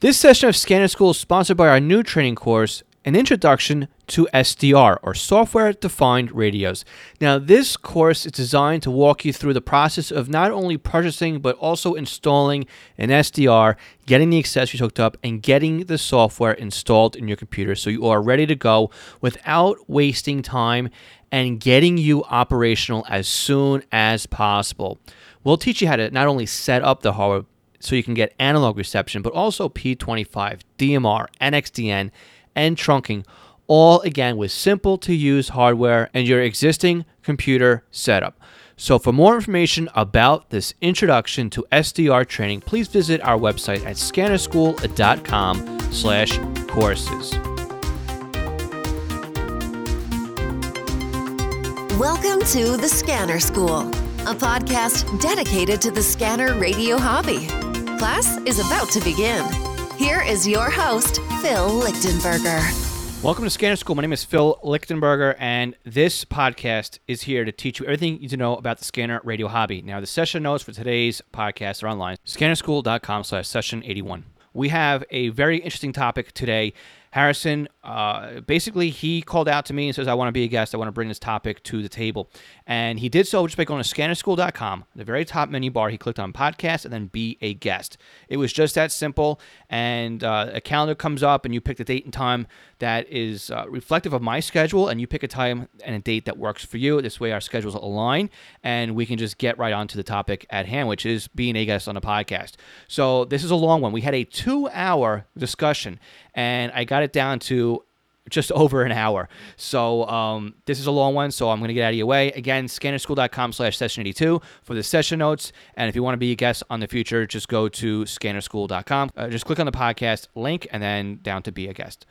This session of Scanner School is sponsored by our new training course, An Introduction to SDR, or Software Defined Radios. Now, this course is designed to walk you through the process of not only purchasing, but also installing an SDR, getting the accessories hooked up, and getting the software installed in your computer so you are ready to go without wasting time and getting you operational as soon as possible. We'll teach you how to not only set up the hardware, so you can get analog reception, but also P25, DMR, NXDN, and trunking, all again with simple to use hardware and your existing computer setup. So for more information about this introduction to SDR training, please visit our website at scannerschool.com slash courses. Welcome to the Scanner School, a podcast dedicated to the scanner radio hobby. Class is about to begin. Here is your host, Phil Lichtenberger. Welcome to Scanner School. My name is Phil Lichtenberger, and this podcast is here to teach you everything you need to know about the scanner radio hobby. Now, the session notes for today's podcast are online, scannerschool.com slash session 81. We have a very interesting topic today Harrison, uh, basically, he called out to me and says, I want to be a guest. I want to bring this topic to the table. And he did so just by going to scannerschool.com. The very top menu bar, he clicked on podcast and then be a guest. It was just that simple. And uh, a calendar comes up and you pick the date and time that is uh, reflective of my schedule. And you pick a time and a date that works for you. This way, our schedules align and we can just get right on to the topic at hand, which is being a guest on a podcast. So this is a long one. We had a two hour discussion and I got it down to just over an hour. So um, this is a long one, so I'm going to get out of your way. Again, scannerschool.com slash session 82 for the session notes. And if you want to be a guest on the future, just go to scannerschool.com. Uh, just click on the podcast link and then down to be a guest.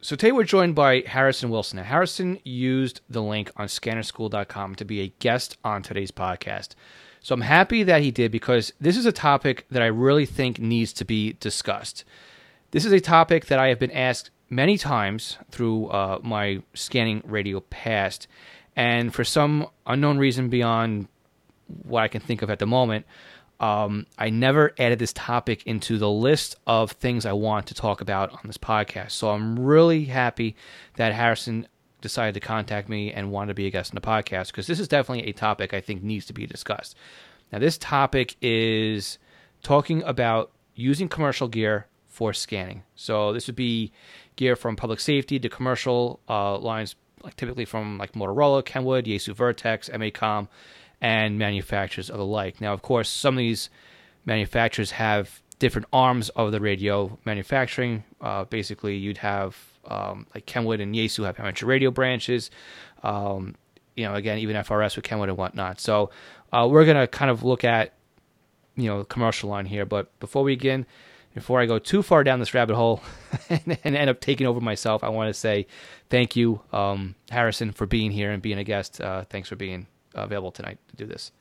So today we're joined by Harrison Wilson. Now, Harrison used the link on scannerschool.com to be a guest on today's podcast. So I'm happy that he did because this is a topic that I really think needs to be discussed. This is a topic that I have been asked many times through uh, my scanning radio past, and for some unknown reason beyond what I can think of at the moment, um, I never added this topic into the list of things I want to talk about on this podcast. So I'm really happy that Harrison decided to contact me and wanted to be a guest on the podcast because this is definitely a topic I think needs to be discussed. Now, this topic is talking about using commercial gear for scanning. So this would be gear from public safety to commercial uh, lines, like typically from like Motorola, Kenwood, Yaesu Vertex, M/A-COM, and manufacturers of the like. Now, of course, some of these manufacturers have different arms of the radio manufacturing. Uh, basically, you'd have um, like Kenwood and Yaesu have amateur radio branches. Um, you know, again, even FRS with Kenwood and whatnot. So uh, we're gonna kind of look at you know commercial line here. But before we begin, before I go too far down this rabbit hole and, and end up taking over myself, I want to say thank you, um, Harrison, for being here and being a guest. Uh, thanks for being available tonight to do this.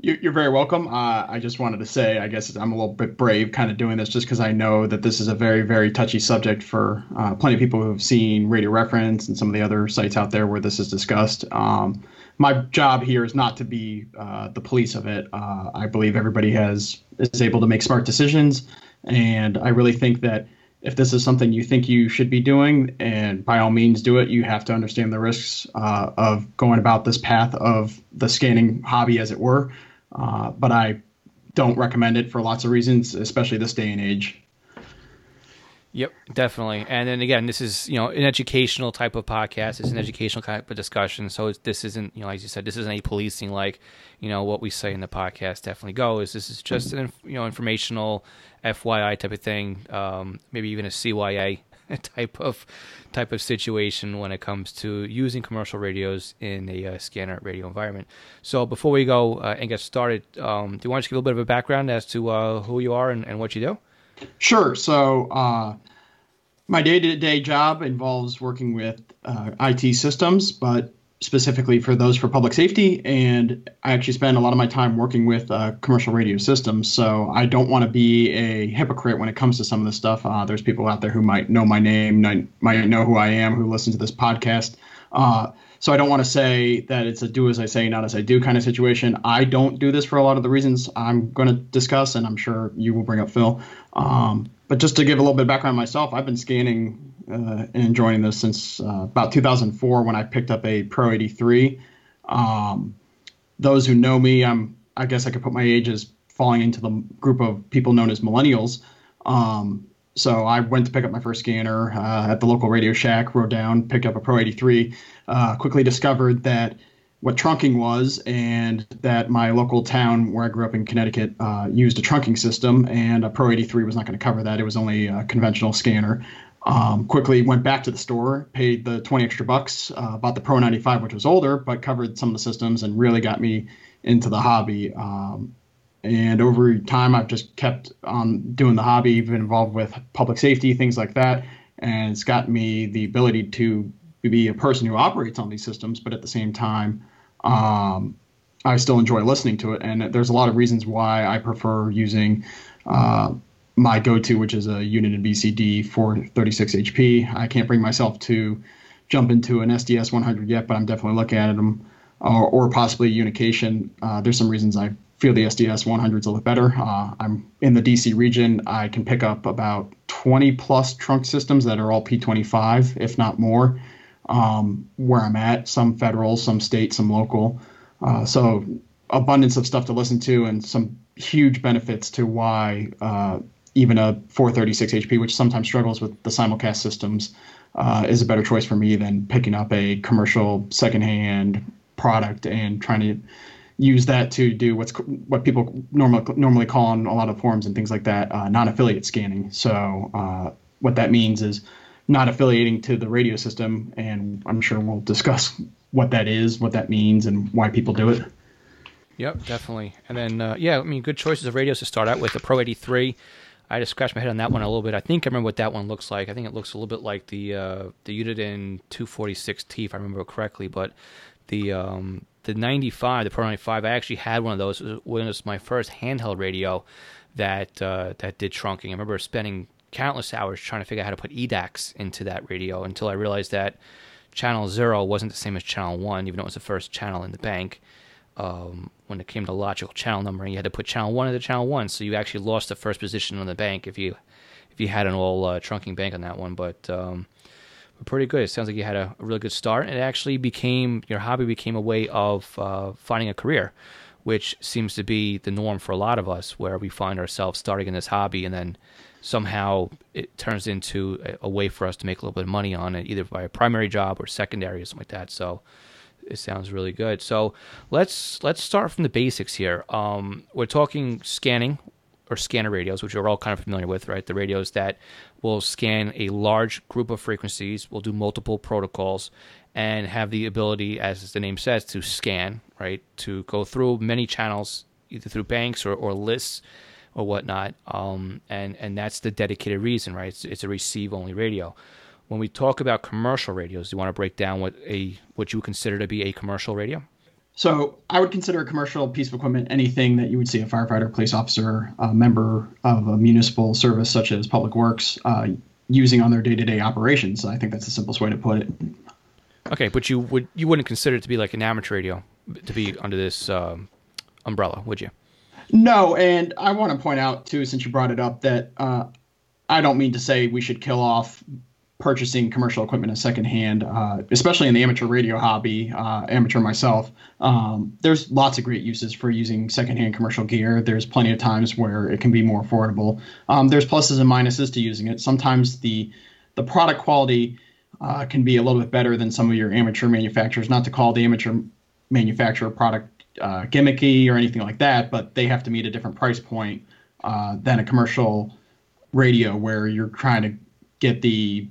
You're very welcome. Uh, I just wanted to say, I guess I'm a little bit brave kind of doing this just because I know that this is a very, very touchy subject for uh, plenty of people who have seen Radio Reference and some of the other sites out there where this is discussed. Um, my job here is not to be uh, the police of it. Uh, I believe everybody has is able to make smart decisions, and I really think that if this is something you think you should be doing, and by all means do it, you have to understand the risks uh, of going about this path of the scanning hobby, as it were. Uh, but I don't recommend it for lots of reasons, especially this day and age. Yep, definitely. And then again, this is you know an educational type of podcast. It's an educational type of discussion. So this isn't you know as you said, this isn't a policing like you know what we say in the podcast. Definitely goes. This is just an you know informational FYI type of thing. Um, maybe even a CYA type of type of situation when it comes to using commercial radios in a uh, scanner radio environment. So before we go uh, and get started, um, do you want to give a little bit of a background as to uh, who you are and, and what you do? Sure. So, uh, my day to day job involves working with uh, IT systems, but specifically for those for public safety. And I actually spend a lot of my time working with uh, commercial radio systems. So I don't want to be a hypocrite when it comes to some of this stuff. Uh, there's people out there who might know my name, might know who I am, who listen to this podcast. Uh, so I don't want to say that it's a do as I say, not as I do kind of situation. I don't do this for a lot of the reasons I'm going to discuss, and I'm sure you will bring up, Phil. Um, but just to give a little bit of background myself, I've been scanning uh, and enjoying this since uh, about 2004 when I picked up a Pro 83. Um, those who know me, I'm I guess I could put my age as falling into the group of people known as millennials. Um, so I went to pick up my first scanner uh, at the local Radio Shack, wrote down, picked up a Pro 83, uh, quickly discovered that what trunking was and that my local town where I grew up in Connecticut uh, used a trunking system and a Pro 83 was not going to cover that. It was only a conventional scanner. Um, quickly went back to the store, paid the 20 extra bucks, uh, bought the Pro 95, which was older, but covered some of the systems and really got me into the hobby. Um, and over time, I've just kept on doing the hobby, been involved with public safety, things like that. And it's got me the ability to be a person who operates on these systems, but at the same time, um, I still enjoy listening to it. And there's a lot of reasons why I prefer using uh, my go-to, which is a Uniden BCD 436 HP. I can't bring myself to jump into an SDS 100 yet, but I'm definitely looking at them, or, or possibly Unication. Uh, there's some reasons I feel the SDS 100s a little better. Uh, I'm in the DC region. I can pick up about 20 plus trunk systems that are all P25, if not more, um, where I'm at. Some federal, some state, some local. Uh, so abundance of stuff to listen to and some huge benefits to why uh, even a 436 HP, which sometimes struggles with the simulcast systems, uh, is a better choice for me than picking up a commercial secondhand product and trying to use that to do what's what people normally normally call on a lot of forums and things like that uh, non-affiliate scanning. So uh, what that means is not affiliating to the radio system, and I'm sure we'll discuss what that is, what that means, and why people do it. Yep, definitely. And then uh, yeah, I mean, good choices of radios to start out with. The Pro 83. I just scratched my head on that one a little bit. I think I remember what that one looks like. I think it looks a little bit like the uh, the Uniden 246T, if I remember correctly. But the um, the 95, the Pro 95, I actually had one of those. When it was my first handheld radio that uh, that did trunking. I remember spending countless hours trying to figure out how to put EDACS into that radio until I realized that channel zero wasn't the same as channel one, even though it was the first channel in the bank. Um, when it came to logical channel numbering, you had to put channel one into channel one, so you actually lost the first position on the bank if you if you had an all uh, trunking bank on that one. But um, pretty good. It sounds like you had a, a, really good start. And it actually became your hobby became a way of uh, finding a career, which seems to be the norm for a lot of us, where we find ourselves starting in this hobby and then somehow it turns into a, a way for us to make a little bit of money on it, either by a primary job or secondary or something like that. So it sounds really good. So let's let's start from the basics here. Um, we're talking scanning or scanner radios, which we're all kind of familiar with, right? The radios that will scan a large group of frequencies, will do multiple protocols, and have the ability, as the name says, to scan, right? To go through many channels, either through banks or, or lists or whatnot. Um, and, and that's the dedicated reason, right? It's, it's a receive only radio. When we talk about commercial radios, do you want to break down what a what you consider to be a commercial radio? So I would consider a commercial piece of equipment anything that you would see a firefighter, police officer, a member of a municipal service such as Public Works uh, using on their day-to-day operations. I think that's the simplest way to put it. Okay, but you would you wouldn't consider it to be like an amateur radio to be under this um, umbrella, would you? No, and I want to point out too, since you brought it up, that uh, I don't mean to say we should kill off purchasing commercial equipment as secondhand, uh, especially in the amateur radio hobby, uh, amateur myself. Um, there's lots of great uses for using secondhand commercial gear. There's plenty of times where it can be more affordable. Um, there's pluses and minuses to using it. Sometimes the the product quality uh, can be a little bit better than some of your amateur manufacturers. Not to call the amateur manufacturer product uh, gimmicky or anything like that, but they have to meet a different price point uh, than a commercial radio where you're trying to get the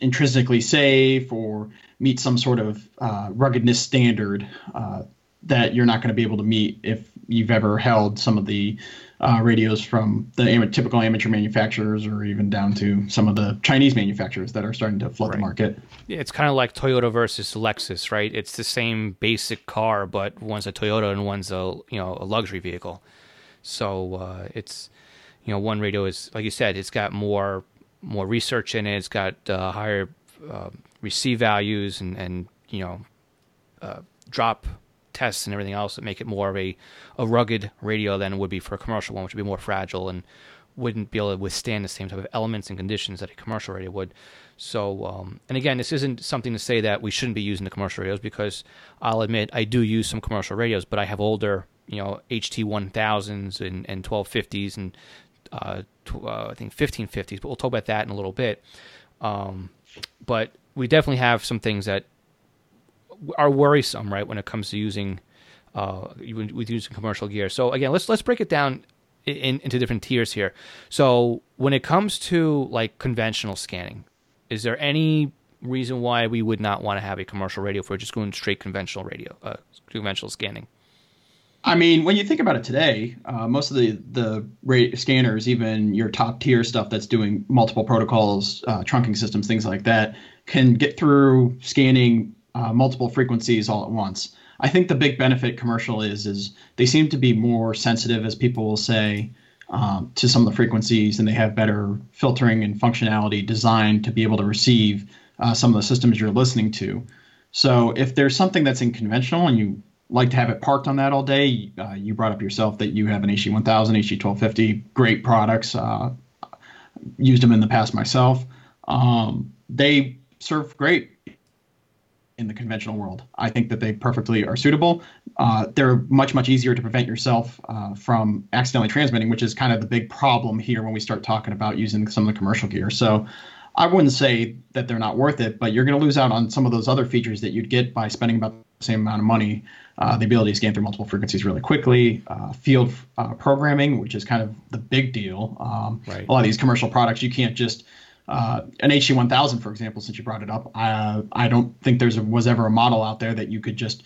intrinsically safe or meet some sort of uh, ruggedness standard uh, that you're not going to be able to meet if you've ever held some of the uh, radios from the am- typical amateur manufacturers or even down to some of the Chinese manufacturers that are starting to flood right. the market. Yeah, it's kind of like Toyota versus Lexus, right? It's the same basic car, but one's a Toyota and one's a you know a luxury vehicle. So uh, it's you know one radio is like you said, it's got more more research in it. It's got uh, higher uh, receive values and, and you know uh, drop tests and everything else that make it more of a, a rugged radio than it would be for a commercial one, which would be more fragile and wouldn't be able to withstand the same type of elements and conditions that a commercial radio would. So, um, and again, this isn't something to say that we shouldn't be using the commercial radios because I'll admit I do use some commercial radios, but I have older, you know, HT 1000s and, and 1250s and uh, tw- uh, I think 1550s, but we'll talk about that in a little bit. Um, but we definitely have some things that are worrisome, right, when it comes to using uh, with using commercial gear. So again, let's let's break it down in, into different tiers here. So when it comes to like conventional scanning, is there any reason why we would not want to have a commercial radio we're just going straight conventional radio, uh, conventional scanning? I mean, when you think about it today, uh, most of the the rate scanners, even your top tier stuff that's doing multiple protocols, uh, trunking systems, things like that, can get through scanning uh, multiple frequencies all at once. I think the big benefit commercial is is they seem to be more sensitive, as people will say, um, to some of the frequencies, and they have better filtering and functionality designed to be able to receive uh, some of the systems you're listening to. So if there's something that's in conventional and you like to have it parked on that all day. Uh, you brought up yourself that you have an HT 1000, HT 1250, great products. Uh, used them in the past myself. Um, they serve great in the conventional world. I think that they perfectly are suitable. Uh, they're much, much easier to prevent yourself uh, from accidentally transmitting, which is kind of the big problem here when we start talking about using some of the commercial gear. So I wouldn't say that they're not worth it, but you're going to lose out on some of those other features that you'd get by spending about the same amount of money uh, the ability to scan through multiple frequencies really quickly, uh, field uh, programming, which is kind of the big deal. Um, right. A lot of these commercial products, you can't just uh, an HT1000, for example, since you brought it up. I I don't think there's a, was ever a model out there that you could just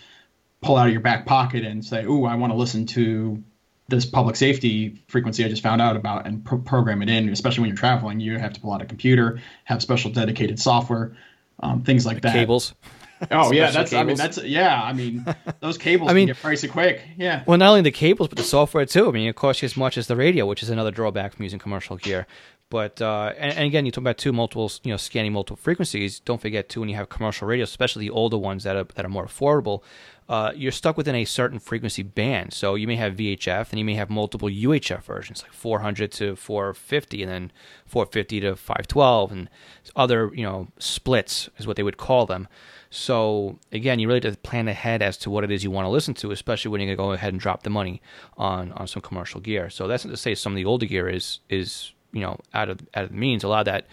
pull out of your back pocket and say, "Ooh, I want to listen to this public safety frequency I just found out about and pro- program it in." Especially when you're traveling, you have to pull out a computer, have special dedicated software, um, things like that. Cables. Oh yeah, that's cables. I mean that's yeah, I mean those cables I mean, get pricey quick. Yeah. Well, not only the cables but the software too. I mean, it costs you as much as the radio, which is another drawback from using commercial gear. But uh, and, and, again, you talk about two multiple, you know, scanning multiple frequencies. Don't forget too when you have commercial radios, especially the older ones that are that are more affordable. Uh, you're stuck within a certain frequency band. So you may have VHF and you may have multiple UHF versions, like 400 to 450, and then 450 to 512, and other you know splits is what they would call them. So again, you really have to plan ahead as to what it is you want to listen to, especially when you're going to go ahead and drop the money on on some commercial gear. So that's not to say some of the older gear is is you know out of out of the means. A lot of that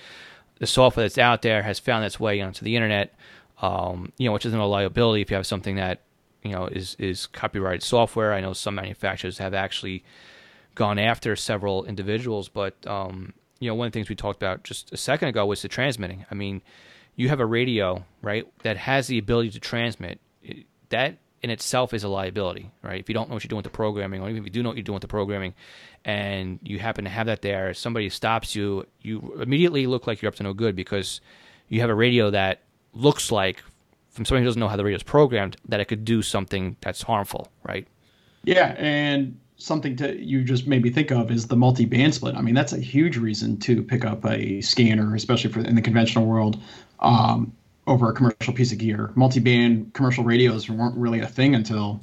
the software that's out there has found its way onto the internet. Um, you know, which isn't a liability if you have something that you know is is copyrighted software. I know some manufacturers have actually gone after several individuals, but um, you know, one of the things we talked about just a second ago was the transmitting. I mean you have a radio, right, that has the ability to transmit, that in itself is a liability, right? If you don't know what you're doing with the programming, or even if you do know what you're doing with the programming, and you happen to have that there, somebody stops you, you immediately look like you're up to no good because you have a radio that looks like, from somebody who doesn't know how the radio is programmed, that it could do something that's harmful, right? Yeah, and something to you just made me think of is the multi-band split. I mean, that's a huge reason to pick up a scanner, especially for in the conventional world, um, over a commercial piece of gear. Multi-band commercial radios weren't really a thing until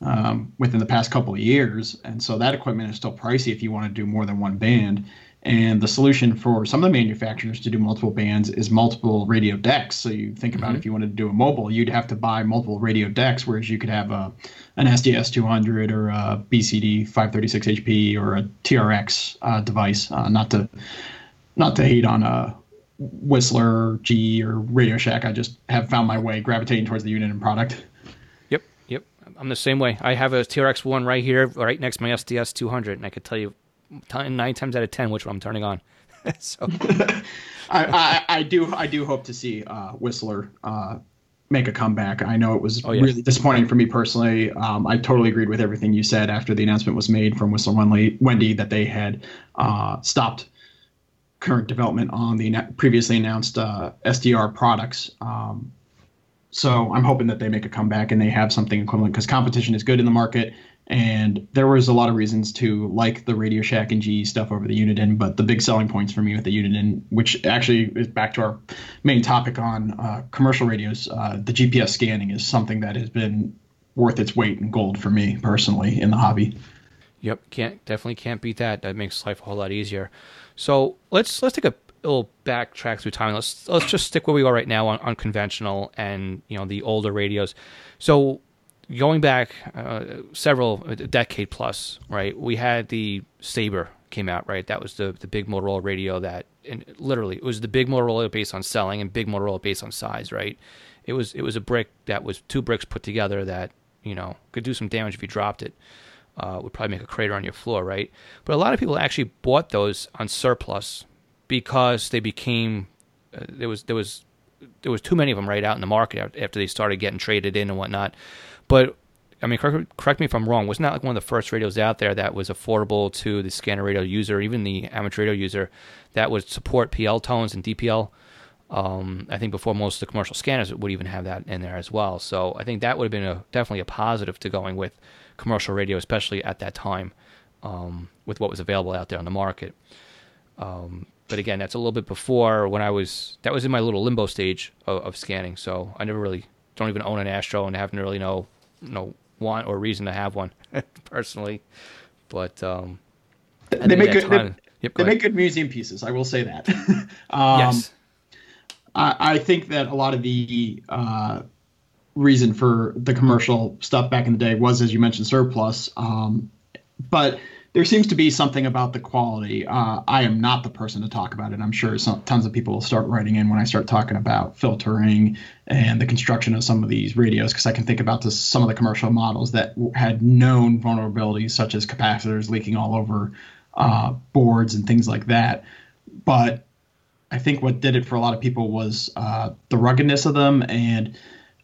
um, within the past couple of years, and so that equipment is still pricey if you want to do more than one band. And the solution for some of the manufacturers to do multiple bands is multiple radio decks. So you think about mm-hmm. if you wanted to do a mobile, you'd have to buy multiple radio decks, whereas you could have a an SDS 200 or a BCD 536 HP or a TRX uh, device. Uh, not to not to hate on a Whistler, G, or Radio Shack. I just have found my way gravitating towards the Uniden product. Yep, yep. I'm the same way. I have a TRX one right here, right next to my SDS 200, and I could tell you nine times out of ten which one I'm turning on. so, I, I, I, do I do hope to see uh, Whistler uh, make a comeback. I know it was oh, yeah. really disappointing for me personally. Um, I totally agreed with everything you said after the announcement was made from Whistler Wendy, Wendy that they had uh, stopped current development on the previously announced uh, SDR products. Um, so I'm hoping that they make a comeback and they have something equivalent because competition is good in the market. And there was a lot of reasons to like the Radio Shack and GE stuff over the Uniden, but the big selling points for me with the Uniden, which actually is back to our main topic on uh, commercial radios, uh, the GPS scanning is something that has been worth its weight in gold for me personally in the hobby. Yep, can't definitely can't beat that. That makes life a whole lot easier. So let's let's take a little backtrack through time. Let's let's just stick where we are right now on, on conventional and you know the older radios. So going back uh, several decade plus, right? We had the Saber came out, right? That was the the big Motorola radio that, and literally, it was the big Motorola based on selling and big Motorola based on size, right? It was it was a brick that was two bricks put together that you know could do some damage if you dropped it. Uh, would probably make a crater on your floor, right? But a lot of people actually bought those on surplus because they became uh, there was there was there was too many of them right out in the market after they started getting traded in and whatnot. But I mean, correct, correct me if I'm wrong. Wasn't that like one of the first radios out there that was affordable to the scanner radio user, even the amateur radio user, that would support PL tones and DPL? Um, I think before most of the commercial scanners would even have that in there as well. So I think that would have been a, definitely a positive to going with commercial radio, especially at that time, um, with what was available out there on the market. Um, but again, that's a little bit before when I was that was in my little limbo stage of, of scanning. So I never really don't even own an Astro and haven't really know no want or reason to have one personally. But um, they make good. They, yep, they make good museum pieces. I will say that. um, yes. I, I, think that a lot of the uh, reason for the commercial stuff back in the day was, as you mentioned, surplus. Um, but there seems to be something about the quality. Uh, I am not the person to talk about it. I'm sure some, tons of people will start writing in when I start talking about filtering and the construction of some of these radios, because I can think about some of the commercial models that had known vulnerabilities, such as capacitors leaking all over uh, boards and things like that. But I think what did it for a lot of people was uh, the ruggedness of them and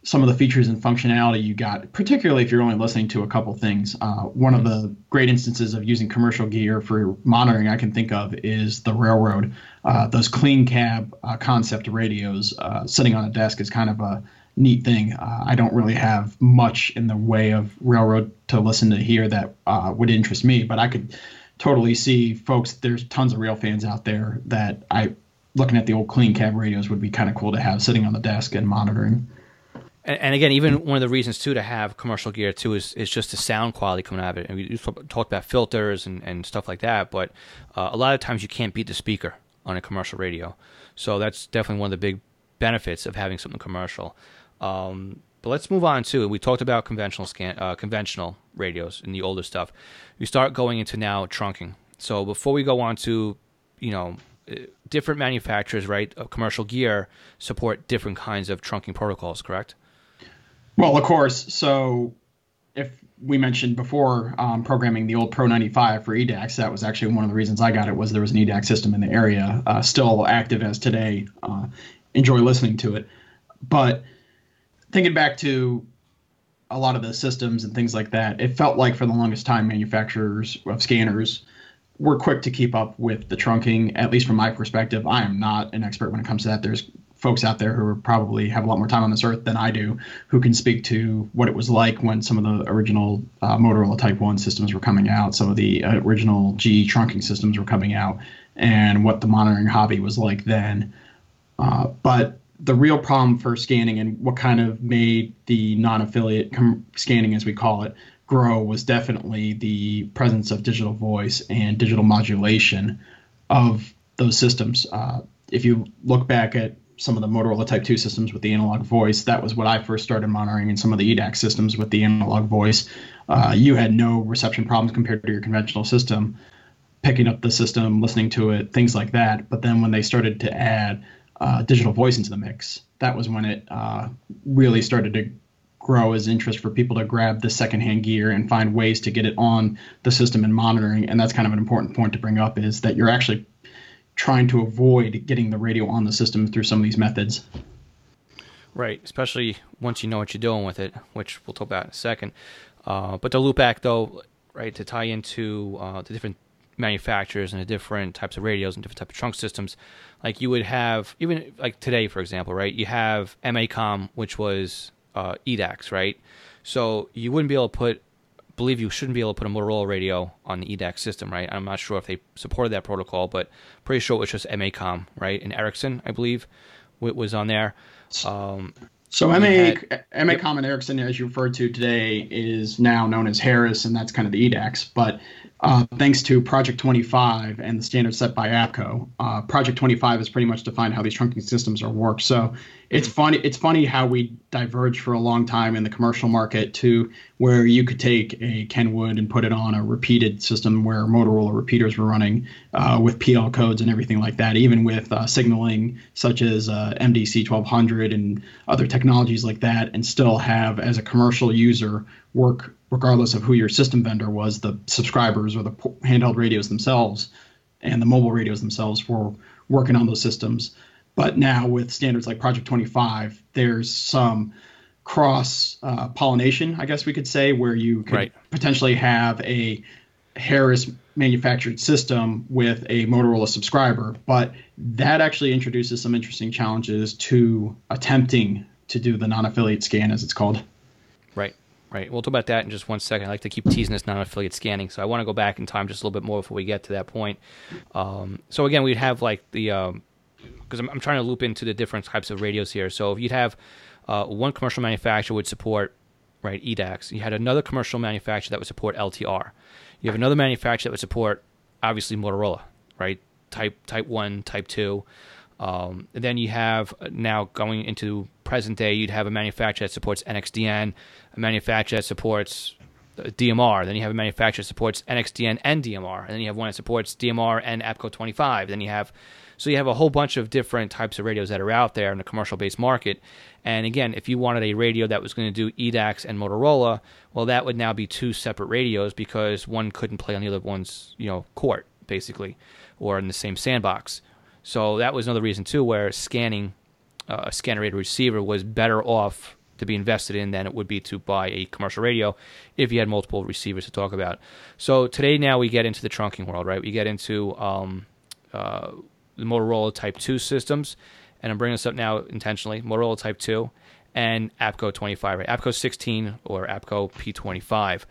some of the features and functionality you got, particularly if you're only listening to a couple things. Uh, one of the great instances of using commercial gear for monitoring I can think of is the railroad. Uh, those clean cab uh, concept radios uh, sitting on a desk is kind of a neat thing. Uh, I don't really have much in the way of railroad to listen to here that uh, would interest me, but I could totally see folks. There's tons of rail fans out there that I looking at the old clean cab radios would be kind of cool to have sitting on the desk and monitoring and, and, again, even one of the reasons too to have commercial gear too is, is just the sound quality coming out of it. And we talked about filters and, and stuff like that, but uh, a lot of times you can't beat the speaker on a commercial radio. So that's definitely one of the big benefits of having something commercial. Um, but let's move on to we talked about conventional scan uh, conventional radios and the older stuff. We start going into now trunking. So before we go on to you know uh, different manufacturers, right, of commercial gear support different kinds of trunking protocols, correct? Well, of course. So if we mentioned before um, programming the old Pro 95 for EDACS, that was actually one of the reasons I got it was there was an EDACS system in the area, uh, still active as today. Uh, enjoy listening to it. But thinking back to a lot of the systems and things like that, it felt like for the longest time manufacturers of scanners were quick to keep up with the trunking, at least from my perspective. I am not an expert when it comes to that. There's folks out there who probably have a lot more time on this earth than I do, who can speak to what it was like when some of the original uh, Motorola Type One systems were coming out, some of the uh, original GE trunking systems were coming out, and what the monitoring hobby was like then. Uh, but the real problem for scanning and what kind of made the non-affiliate com- scanning, as we call it, grow was definitely the presence of digital voice and digital modulation of those systems. Uh, if you look back at some of the Motorola Type 2 systems with the analog voice. That was what I first started monitoring, and some of the EDAC systems with the analog voice. Uh, you had no reception problems compared to your conventional system, picking up the system, listening to it, things like that. But then when they started to add uh, digital voice into the mix, that was when it uh, really started to grow as interest for people to grab the secondhand gear and find ways to get it on the system and monitoring. And that's kind of an important point to bring up is that you're actually trying to avoid getting the radio on the system through some of these methods. Right, especially once you know what you're doing with it, which we'll talk about in a second. Uh, but to loop back though, right, to tie into uh, the different manufacturers and the different types of radios and different type of trunk systems, like you would have even like today, for example, right? You have M/A-COM, which was uh, EDACS, right? So you wouldn't be able to put believe you shouldn't be able to put a Motorola radio on the EDACS system, right? I'm not sure if they supported that protocol, but pretty sure it was just M/A-COM, right? And Ericsson, I believe, was on there. Um, So MA had, MA yep. Common Ericsson, as you referred to today, is now known as Harris, and that's kind of the EDACS. But uh, thanks to Project 25 and the standards set by APCO, uh, Project 25 has pretty much defined how these trunking systems are worked. So it's funny. It's funny how we diverged for a long time in the commercial market to where you could take a Kenwood and put it on a repeated system where Motorola repeaters were running uh, with PL codes and everything like that, even with uh, signaling such as uh, MDC 1200 and other technologies like that, and still have as a commercial user work regardless of who your system vendor was, the subscribers or the handheld radios themselves and the mobile radios themselves were working on those systems. But now with standards like Project 25, there's some cross uh, pollination, I guess we could say, where you could right. potentially have a Harris manufactured system with a Motorola subscriber. But that actually introduces some interesting challenges to attempting to do the non affiliate scan, as it's called. Right. We'll talk about that in just one second. I like to keep teasing this non-affiliate scanning, so I want to go back in time just a little bit more before we get to that point. Um, so again, we'd have like the um, because I'm, I'm, trying to loop into the different types of radios here. So if you'd have uh, one commercial manufacturer would support right EDACS, you had another commercial manufacturer that would support LTR. You have another manufacturer that would support obviously Motorola, right? Type Type One, Type Two. Um, then you have uh, now going into present day, you'd have a manufacturer that supports NXDN, a manufacturer that supports uh, DMR. Then you have a manufacturer that supports NXDN and DMR. And then you have one that supports DMR and APCO 25. Then you have so you have a whole bunch of different types of radios that are out there in the commercial based market. And again, if you wanted a radio that was going to do EDACS and Motorola, well, that would now be two separate radios because one couldn't play on the other one's you know court basically, or in the same sandbox. So that was another reason too, where scanning uh, a scanner radio receiver was better off to be invested in than it would be to buy a commercial radio if you had multiple receivers to talk about. So today now we get into the trunking world, right? We get into um, uh, the Motorola Type 2 systems, and I'm bringing this up now intentionally, Motorola Type 2 and APCO 25, right? APCO 16 or APCO P25.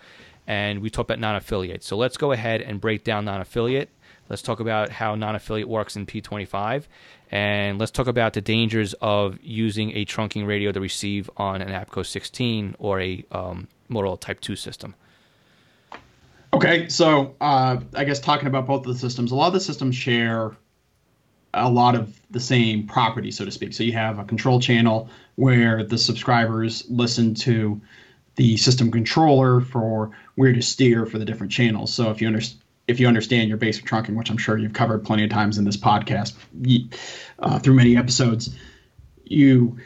And we talked about non-affiliate. So let's go ahead and break down non-affiliate. Let's talk about how non-affiliate works in P25, and let's talk about the dangers of using a trunking radio to receive on an APCO 16 or a um, Motorola Type 2 system. Okay, so uh, I guess talking about both of the systems, a lot of the systems share a lot of the same properties, so to speak. So you have a control channel where the subscribers listen to the system controller for where to steer for the different channels. So if you under, if you understand your basic trunking, which I'm sure you've covered plenty of times in this podcast uh, through many episodes, you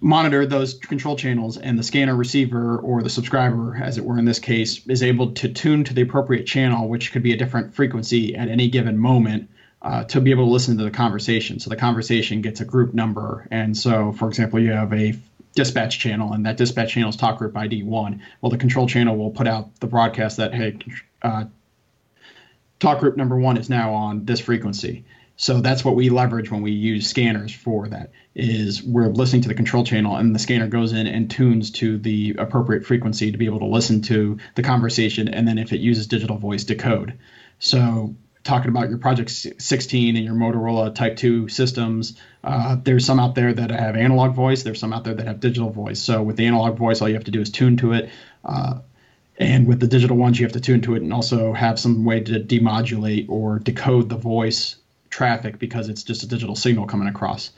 monitor those control channels and the scanner receiver or the subscriber as it were in this case is able to tune to the appropriate channel which could be a different frequency at any given moment uh, to be able to listen to the conversation. So the conversation gets a group number. And so, for example, you have a dispatch channel, and that dispatch channel is talk group ID one. Well, the control channel will put out the broadcast that, hey, uh, talk group number one is now on this frequency. So that's what we leverage when we use scanners for that is we're listening to the control channel and the scanner goes in and tunes to the appropriate frequency to be able to listen to the conversation and then if it uses digital voice decode. So talking about your Project 16 and your Motorola Type 2 systems. Uh, there's some out there that have analog voice. There's some out there that have digital voice. So with the analog voice, all you have to do is tune to it. Uh, and with the digital ones, you have to tune to it and also have some way to demodulate or decode the voice traffic because it's just a digital signal coming across.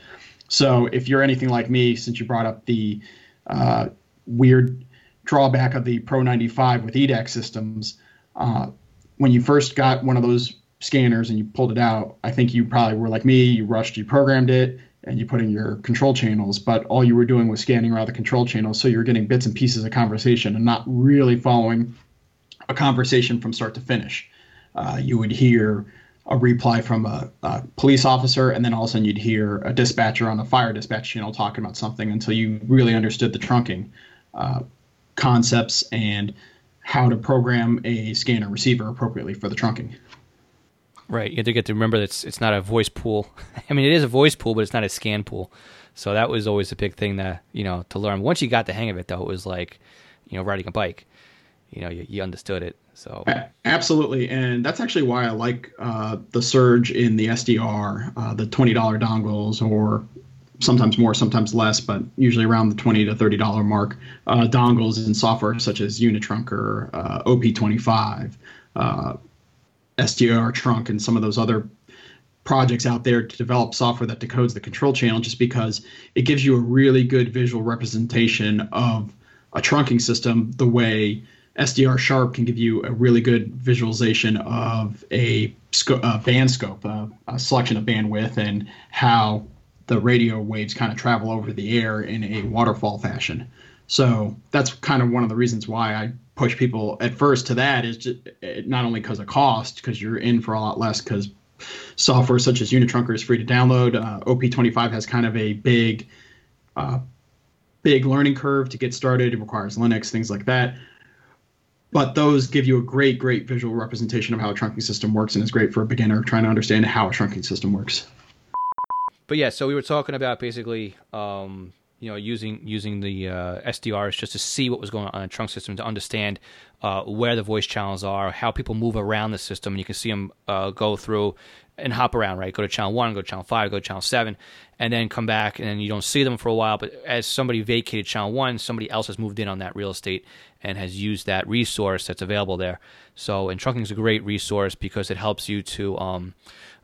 So if you're anything like me, since you brought up the uh, weird drawback of the Pro 95 with EDACS systems, uh, when you first got one of those scanners and you pulled it out, I think you probably were like me, you rushed, you programmed it, and you put in your control channels, but all you were doing was scanning around the control channels, so you're getting bits and pieces of conversation and not really following a conversation from start to finish. Uh, you would hear a reply from a, a, police officer, and then all of a sudden you'd hear a dispatcher on the fire dispatch channel talking about something until you really understood the trunking uh, concepts and how to program a scanner receiver appropriately for the trunking. Right. You have to get to remember that it's, it's not a voice pool. I mean, it is a voice pool, but it's not a scan pool. So that was always a big thing that, you know, to learn. Once you got the hang of it, though, it was like, you know, riding a bike. You know, you, you understood it. So absolutely, and that's actually why I like uh, the surge in the SDR, uh, the twenty dollar dongles or sometimes more, sometimes less, but usually around the twenty to thirty dollar mark. Uh, dongles and software such as Unitrunker, uh, OP25, uh, SDR Trunk, and some of those other projects out there to develop software that decodes the control channel, just because it gives you a really good visual representation of a trunking system, the way SDR Sharp can give you a really good visualization of a, sco- a band scope, a selection of bandwidth, and how the radio waves kind of travel over the air in a waterfall fashion. So that's kind of one of the reasons why I push people at first to that is just, not only because of cost, because you're in for a lot less, because software such as Unitrunker is free to download. Uh, OP25 has kind of a big, uh, big learning curve to get started. It requires Linux, things like that. But those give you a great, great visual representation of how a trunking system works, and is great for a beginner trying to understand how a trunking system works but yeah, so we were talking about basically, um, you know, using using the uh, SDRs just to see what was going on in trunk system to understand uh, where the voice channels are, how people move around the system, and you can see them uh, go through and hop around, right? Go to channel one, go to channel five, go to channel seven, and then come back, and you don't see them for a while. But as somebody vacated channel one, somebody else has moved in on that real estate and has used that resource that's available there. So, and trunking is a great resource because it helps you to um,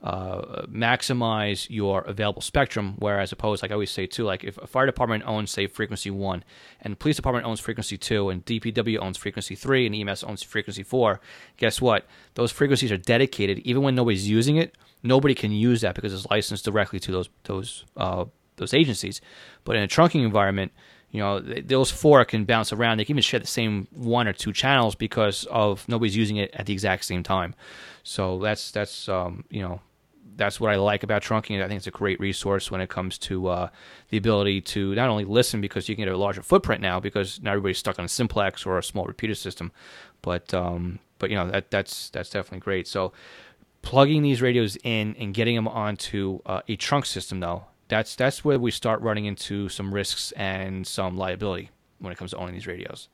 uh, maximize your available spectrum. Whereas opposed, like I always say too, like if a fire department owns say frequency one, and police department owns frequency two, and DPW owns frequency three, and EMS owns frequency four, guess what? Those frequencies are dedicated. Even when nobody's using it, nobody can use that because it's licensed directly to those those uh, those agencies. But in a trunking environment, you know those four can bounce around. They can even share the same one or two channels because of nobody's using it at the exact same time. So that's that's um, you know that's what I like about trunking. I think it's a great resource when it comes to uh, the ability to not only listen because you can get a larger footprint now because not everybody's stuck on a simplex or a small repeater system, but um, but you know that that's that's definitely great. So plugging these radios in and getting them onto uh, a trunk system though that's that's where we start running into some risks and some liability when it comes to owning these radios.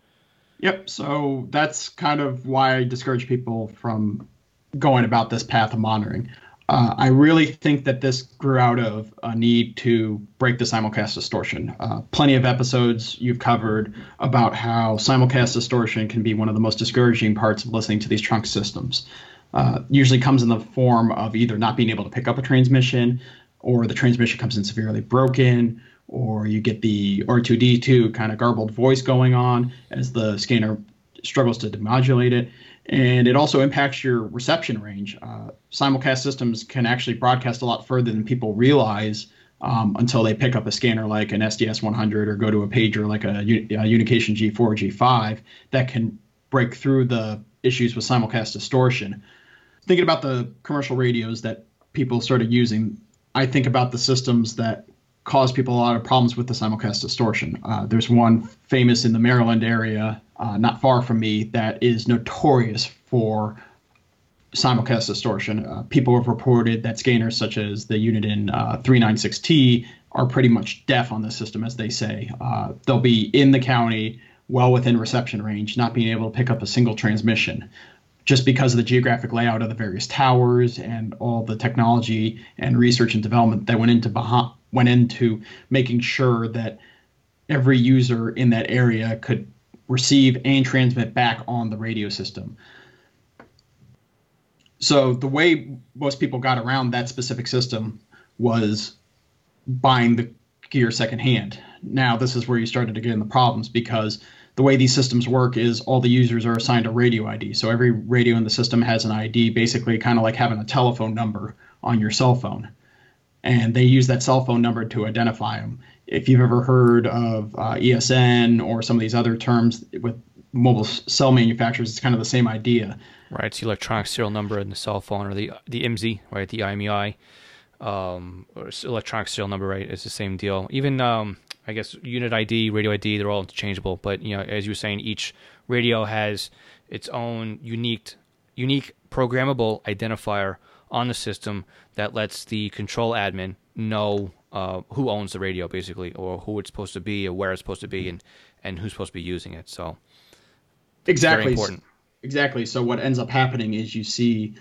Yep. So that's kind of why I discourage people from going about this path of monitoring. Uh, I really think that this grew out of a need to break the simulcast distortion. Uh, plenty of episodes you've covered about how simulcast distortion can be one of the most discouraging parts of listening to these trunk systems. Uh, usually comes in the form of either not being able to pick up a transmission, or the transmission comes in severely broken, or you get the R2D2 kind of garbled voice going on as the scanner struggles to demodulate it and it also impacts your reception range. Uh, simulcast systems can actually broadcast a lot further than people realize um, until they pick up a scanner like an SDS 100 or go to a pager like a, a Unication G4 or G5 that can break through the issues with simulcast distortion. Thinking about the commercial radios that people started using, I think about the systems that cause people a lot of problems with the simulcast distortion. Uh, there's one famous in the Maryland area uh, not far from me that is notorious for simulcast distortion. Uh, people have reported that scanners such as the Uniden uh, 396T are pretty much deaf on the system, as they say. Uh, they'll be in the county, well within reception range, not being able to pick up a single transmission. Just because of the geographic layout of the various towers and all the technology and research and development that went into behind, went into making sure that every user in that area could receive and transmit back on the radio system. So the way most people got around that specific system was buying the gear secondhand. Now this is where you started to get in the problems because the way these systems work is all the users are assigned a radio ID. So every radio in the system has an ID, basically kind of like having a telephone number on your cell phone. And they use that cell phone number to identify them if you've ever heard of uh, ESN or some of these other terms with mobile cell manufacturers, it's kind of the same idea. Right, it's the electronic serial number in the cell phone or the the IMSI, right, the IMEI, um, or electronic serial number, right? It's the same deal. Even um, I guess unit ID, radio ID, they're all interchangeable. But you know, as you were saying, each radio has its own unique unique programmable identifier on the system that lets the control admin know uh, who owns the radio basically, or who it's supposed to be, or where it's supposed to be, and and who's supposed to be using it. So exactly important. Exactly. So what ends up happening is you see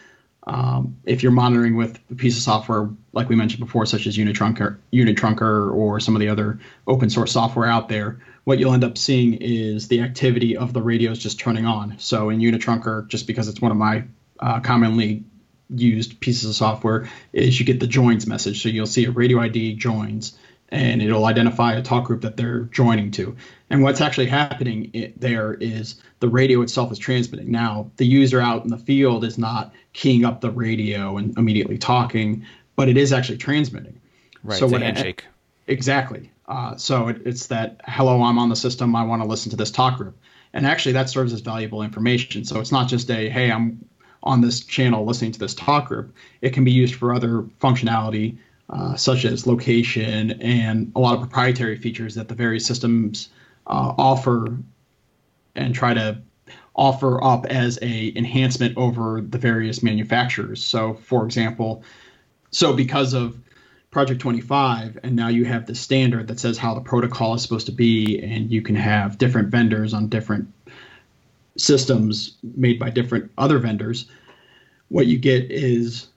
Um, if you're monitoring with a piece of software like we mentioned before, such as Unitrunker, Unitrunker, or some of the other open source software out there, what you'll end up seeing is the activity of the radios just turning on. So in Unitrunker, just because it's one of my uh, commonly used pieces of software, is you get the joins message. So you'll see a radio ID joins, and it'll identify a talk group that they're joining to. And what's actually happening there is the radio itself is transmitting. Now, the user out in the field is not keying up the radio and immediately talking, but it is actually transmitting. Right. So a handshake. Exactly. Uh, so it, it's that hello, I'm on the system. I want to listen to this talk group, and actually that serves as valuable information. So it's not just a hey, I'm on this channel listening to this talk group. It can be used for other functionality uh, such as location and a lot of proprietary features that the various systems uh, offer and try to offer up as a enhancement over the various manufacturers. So, for example, so because of Project 25, and now you have the standard that says how the protocol is supposed to be, and you can have different vendors on different systems made by different other vendors. What you get is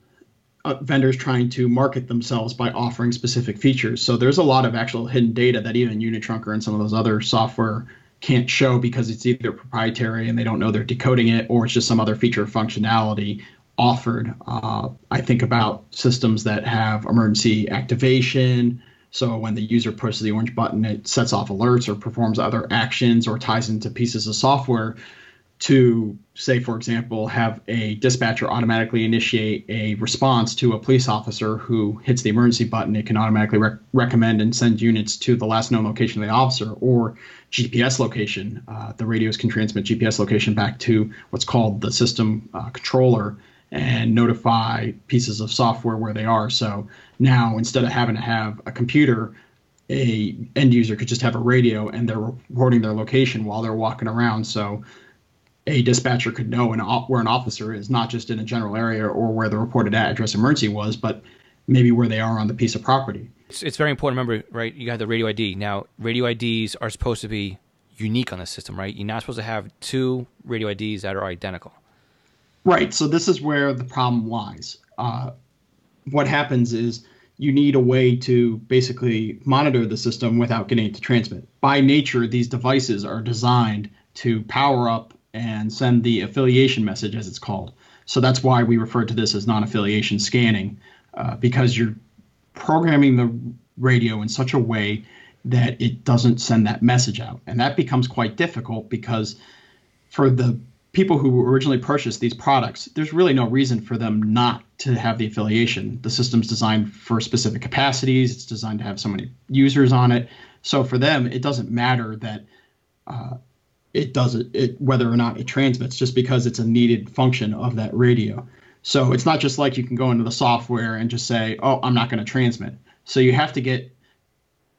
uh, vendors trying to market themselves by offering specific features. So there's a lot of actual hidden data that even Unitrunker and some of those other software can't show because it's either proprietary and they don't know they're decoding it, or it's just some other feature functionality offered. Uh, I think about systems that have emergency activation. So when the user pushes the orange button, it sets off alerts or performs other actions or ties into pieces of software to say for example have a dispatcher automatically initiate a response to a police officer who hits the emergency button it can automatically rec- recommend and send units to the last known location of the officer or gps location. Uh, the radios can transmit gps location back to what's called the system uh, controller and notify pieces of software where they are. So now instead of having to have a computer a end user could just have a radio and they're reporting their location while they're walking around. So a dispatcher could know an, where an officer is, not just in a general area or where the reported address emergency was, but maybe where they are on the piece of property. It's, it's very important. Remember, right? You have the radio ID. Now, radio IDs are supposed to be unique on the system, right? You're not supposed to have two radio IDs that are identical. Right. So this is where the problem lies. Uh, what happens is you need a way to basically monitor the system without getting it to transmit. By nature, these devices are designed to power up and send the affiliation message, as it's called. So that's why we refer to this as non affiliation scanning, uh, because you're programming the radio in such a way that it doesn't send that message out. And that becomes quite difficult because for the people who originally purchased these products, there's really no reason for them not to have the affiliation. The system's designed for specific capacities, it's designed to have so many users on it. So for them, it doesn't matter that uh, it does it, it whether or not it transmits just because it's a needed function of that radio. So it's not just like you can go into the software and just say, "Oh, I'm not going to transmit." So you have to get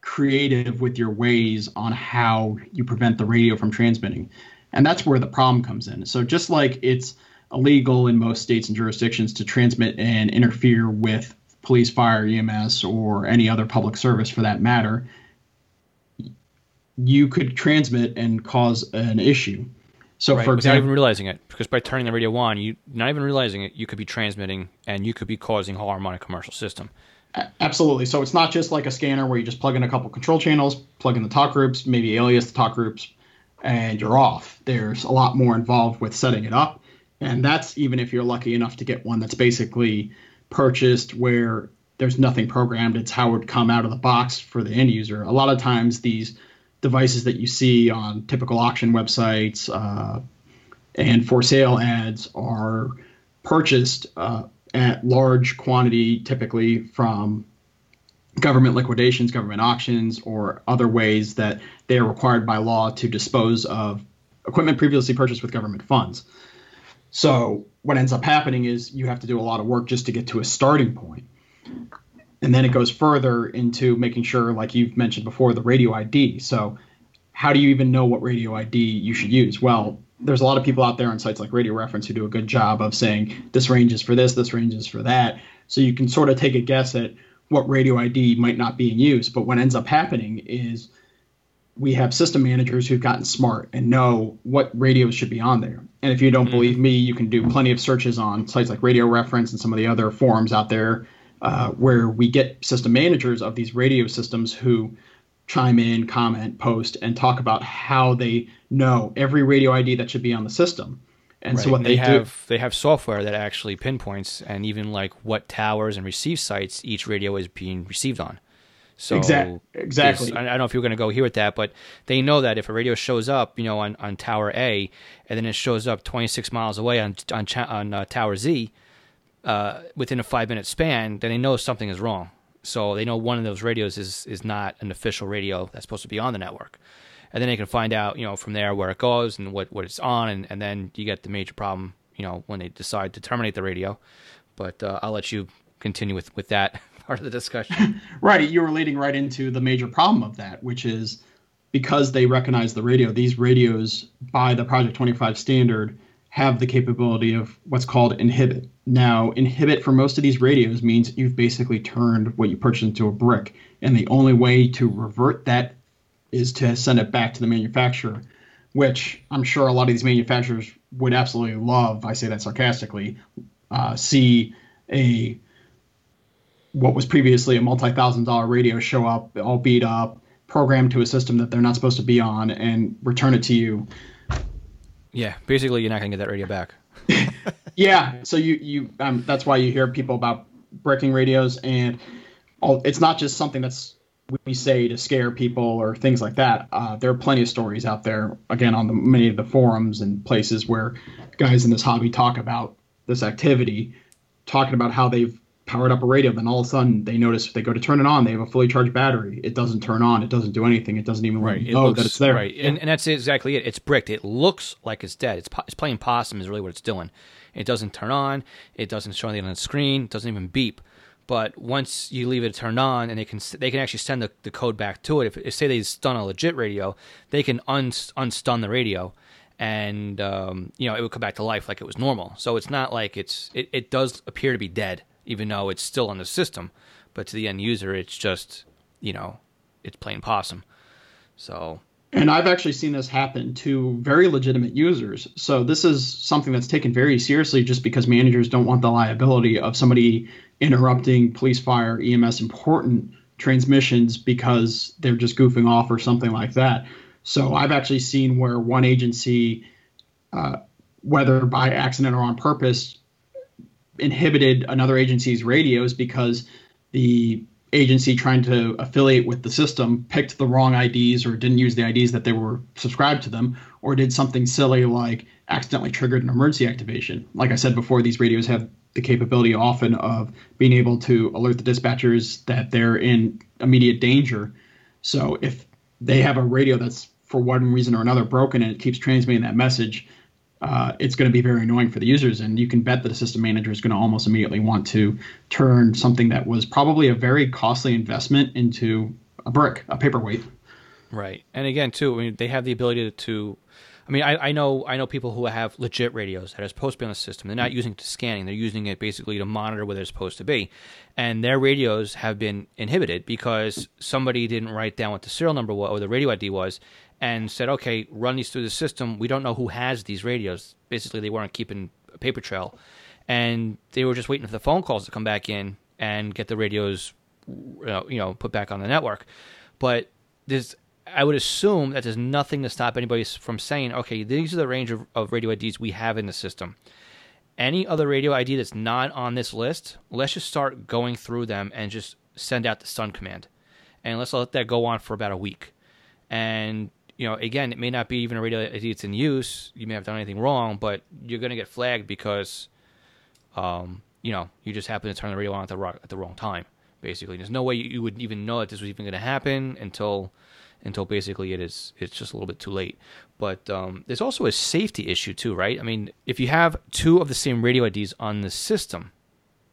creative with your ways on how you prevent the radio from transmitting. And that's where the problem comes in. So just like it's illegal in most states and jurisdictions to transmit and interfere with police, fire, EMS, or any other public service for that matter, you could transmit and cause an issue. So, right, for example, not even realizing it, because by turning the radio on, you not even realizing it, you could be transmitting and you could be causing harm on a commercial system. Absolutely. So it's not just like a scanner where you just plug in a couple control channels, plug in the talk groups, maybe alias the talk groups, and you're off. There's a lot more involved with setting it up, and that's even if you're lucky enough to get one that's basically purchased where there's nothing programmed. It's how it would come out of the box for the end user. A lot of times these devices that you see on typical auction websites uh, and for sale ads are purchased uh, at large quantity, typically from government liquidations, government auctions, or other ways that they are required by law to dispose of equipment previously purchased with government funds. So, what ends up happening is you have to do a lot of work just to get to a starting point and then it goes further into making sure like you've mentioned before the radio id so how do you even know what radio id you should use well there's a lot of people out there on sites like radio reference who do a good job of saying this range is for this this range is for that so you can sort of take a guess at what radio id might not be in use but what ends up happening is we have system managers who've gotten smart and know what radios should be on there. And if you don't mm-hmm. believe me, you can do plenty of searches on sites like Radio Reference and some of the other forums out there uh, where we get system managers of these radio systems who chime in, comment, post, and talk about how they know every radio ID that should be on the system. And right. so what they, they have do, they have software that actually pinpoints and even like what towers and receive sites each radio is being received on. So exactly, exactly. I don't know if you're going to go here with that, but they know that if a radio shows up, you know, on, on Tower A, and then it shows up 26 miles away on on, on uh, Tower Z, uh, within a five minute span, then they know something is wrong. So they know one of those radios is is not an official radio that's supposed to be on the network, and then they can find out, you know, from there where it goes and what what it's on, and, and then you get the major problem, you know, when they decide to terminate the radio. But uh, I'll let you continue with with that part of the discussion. right. You were leading right into the major problem of that, which is because they recognize the radio, these radios by the Project 25 standard have the capability of what's called inhibit. Now, inhibit for most of these radios means you've basically turned what you purchased into a brick. And the only way to revert that is to send it back to the manufacturer, which I'm sure a lot of these manufacturers would absolutely love. I say that sarcastically. Uh, see a what was previously a multi-thousand dollar radio show up all beat up programmed to a system that they're not supposed to be on and return it to you yeah basically you're not going to get that radio back. Yeah so you you um, that's why you hear people about breaking radios and all, it's not just something that's we say to scare people or things like that. Uh, there are plenty of stories out there again on the many of the forums and places where guys in this hobby talk about this activity talking about how they've powered up a radio, then all of a sudden they notice if they go to turn it on, they have a fully charged battery. It doesn't turn on. It doesn't do anything. It doesn't even right. know looks, that it's there. Right, and, and that's exactly it. It's bricked. It looks like it's dead. It's, it's playing possum is really what it's doing. It doesn't turn on. It doesn't show anything on the screen. It doesn't even beep. But once you leave it turned on, and they can they can actually send the, the code back to it. If, if say they stun a legit radio, they can un, unstun the radio and um, you know it would come back to life like it was normal. So it's not like it's it, it does appear to be dead even though it's still on the system. But to the end user, it's just, you know, it's plain possum. So. And I've actually seen this happen to very legitimate users. So this is something that's taken very seriously just because managers don't want the liability of somebody interrupting police, fire, EMS important transmissions because they're just goofing off or something like that. So I've actually seen where one agency, uh, whether by accident or on purpose, inhibited another agency's radios because the agency trying to affiliate with the system picked the wrong IDs or didn't use the IDs that they were subscribed to them or did something silly like accidentally triggered an emergency activation. Like I said before, these radios have the capability often of being able to alert the dispatchers that they're in immediate danger. So if they have a radio that's for one reason or another broken and it keeps transmitting that message, uh, it's going to be very annoying for the users. And you can bet that a system manager is going to almost immediately want to turn something that was probably a very costly investment into a brick, a paperweight. Right. And again, too, I mean, they have the ability to, to I mean, I, I know I know people who have legit radios that are supposed to be on the system. They're not using it to scanning. They're using it basically to monitor where they're supposed to be, and their radios have been inhibited because somebody didn't write down what the serial number was or the radio ID was, and said, okay, run these through the system. We don't know who has these radios. Basically, they weren't keeping a paper trail. And they were just waiting for the phone calls to come back in and get the radios, you know, put back on the network. But there's, I would assume that there's nothing to stop anybody from saying, okay, these are the range of, of radio IDs we have in the system. Any other radio ID that's not on this list, let's just start going through them and just send out the stun command. And let's let that go on for about a week. And you know, again, it may not be even a radio ID it's in use. You may have done anything wrong, but you're going to get flagged because, um, you know, you just happen to turn the radio on at the wrong, at the wrong time. Basically, there's no way you would even know that this was even going to happen until, until basically it is. It's just a little bit too late. But um, there's also a safety issue too, right? I mean, if you have two of the same radio IDs on the system,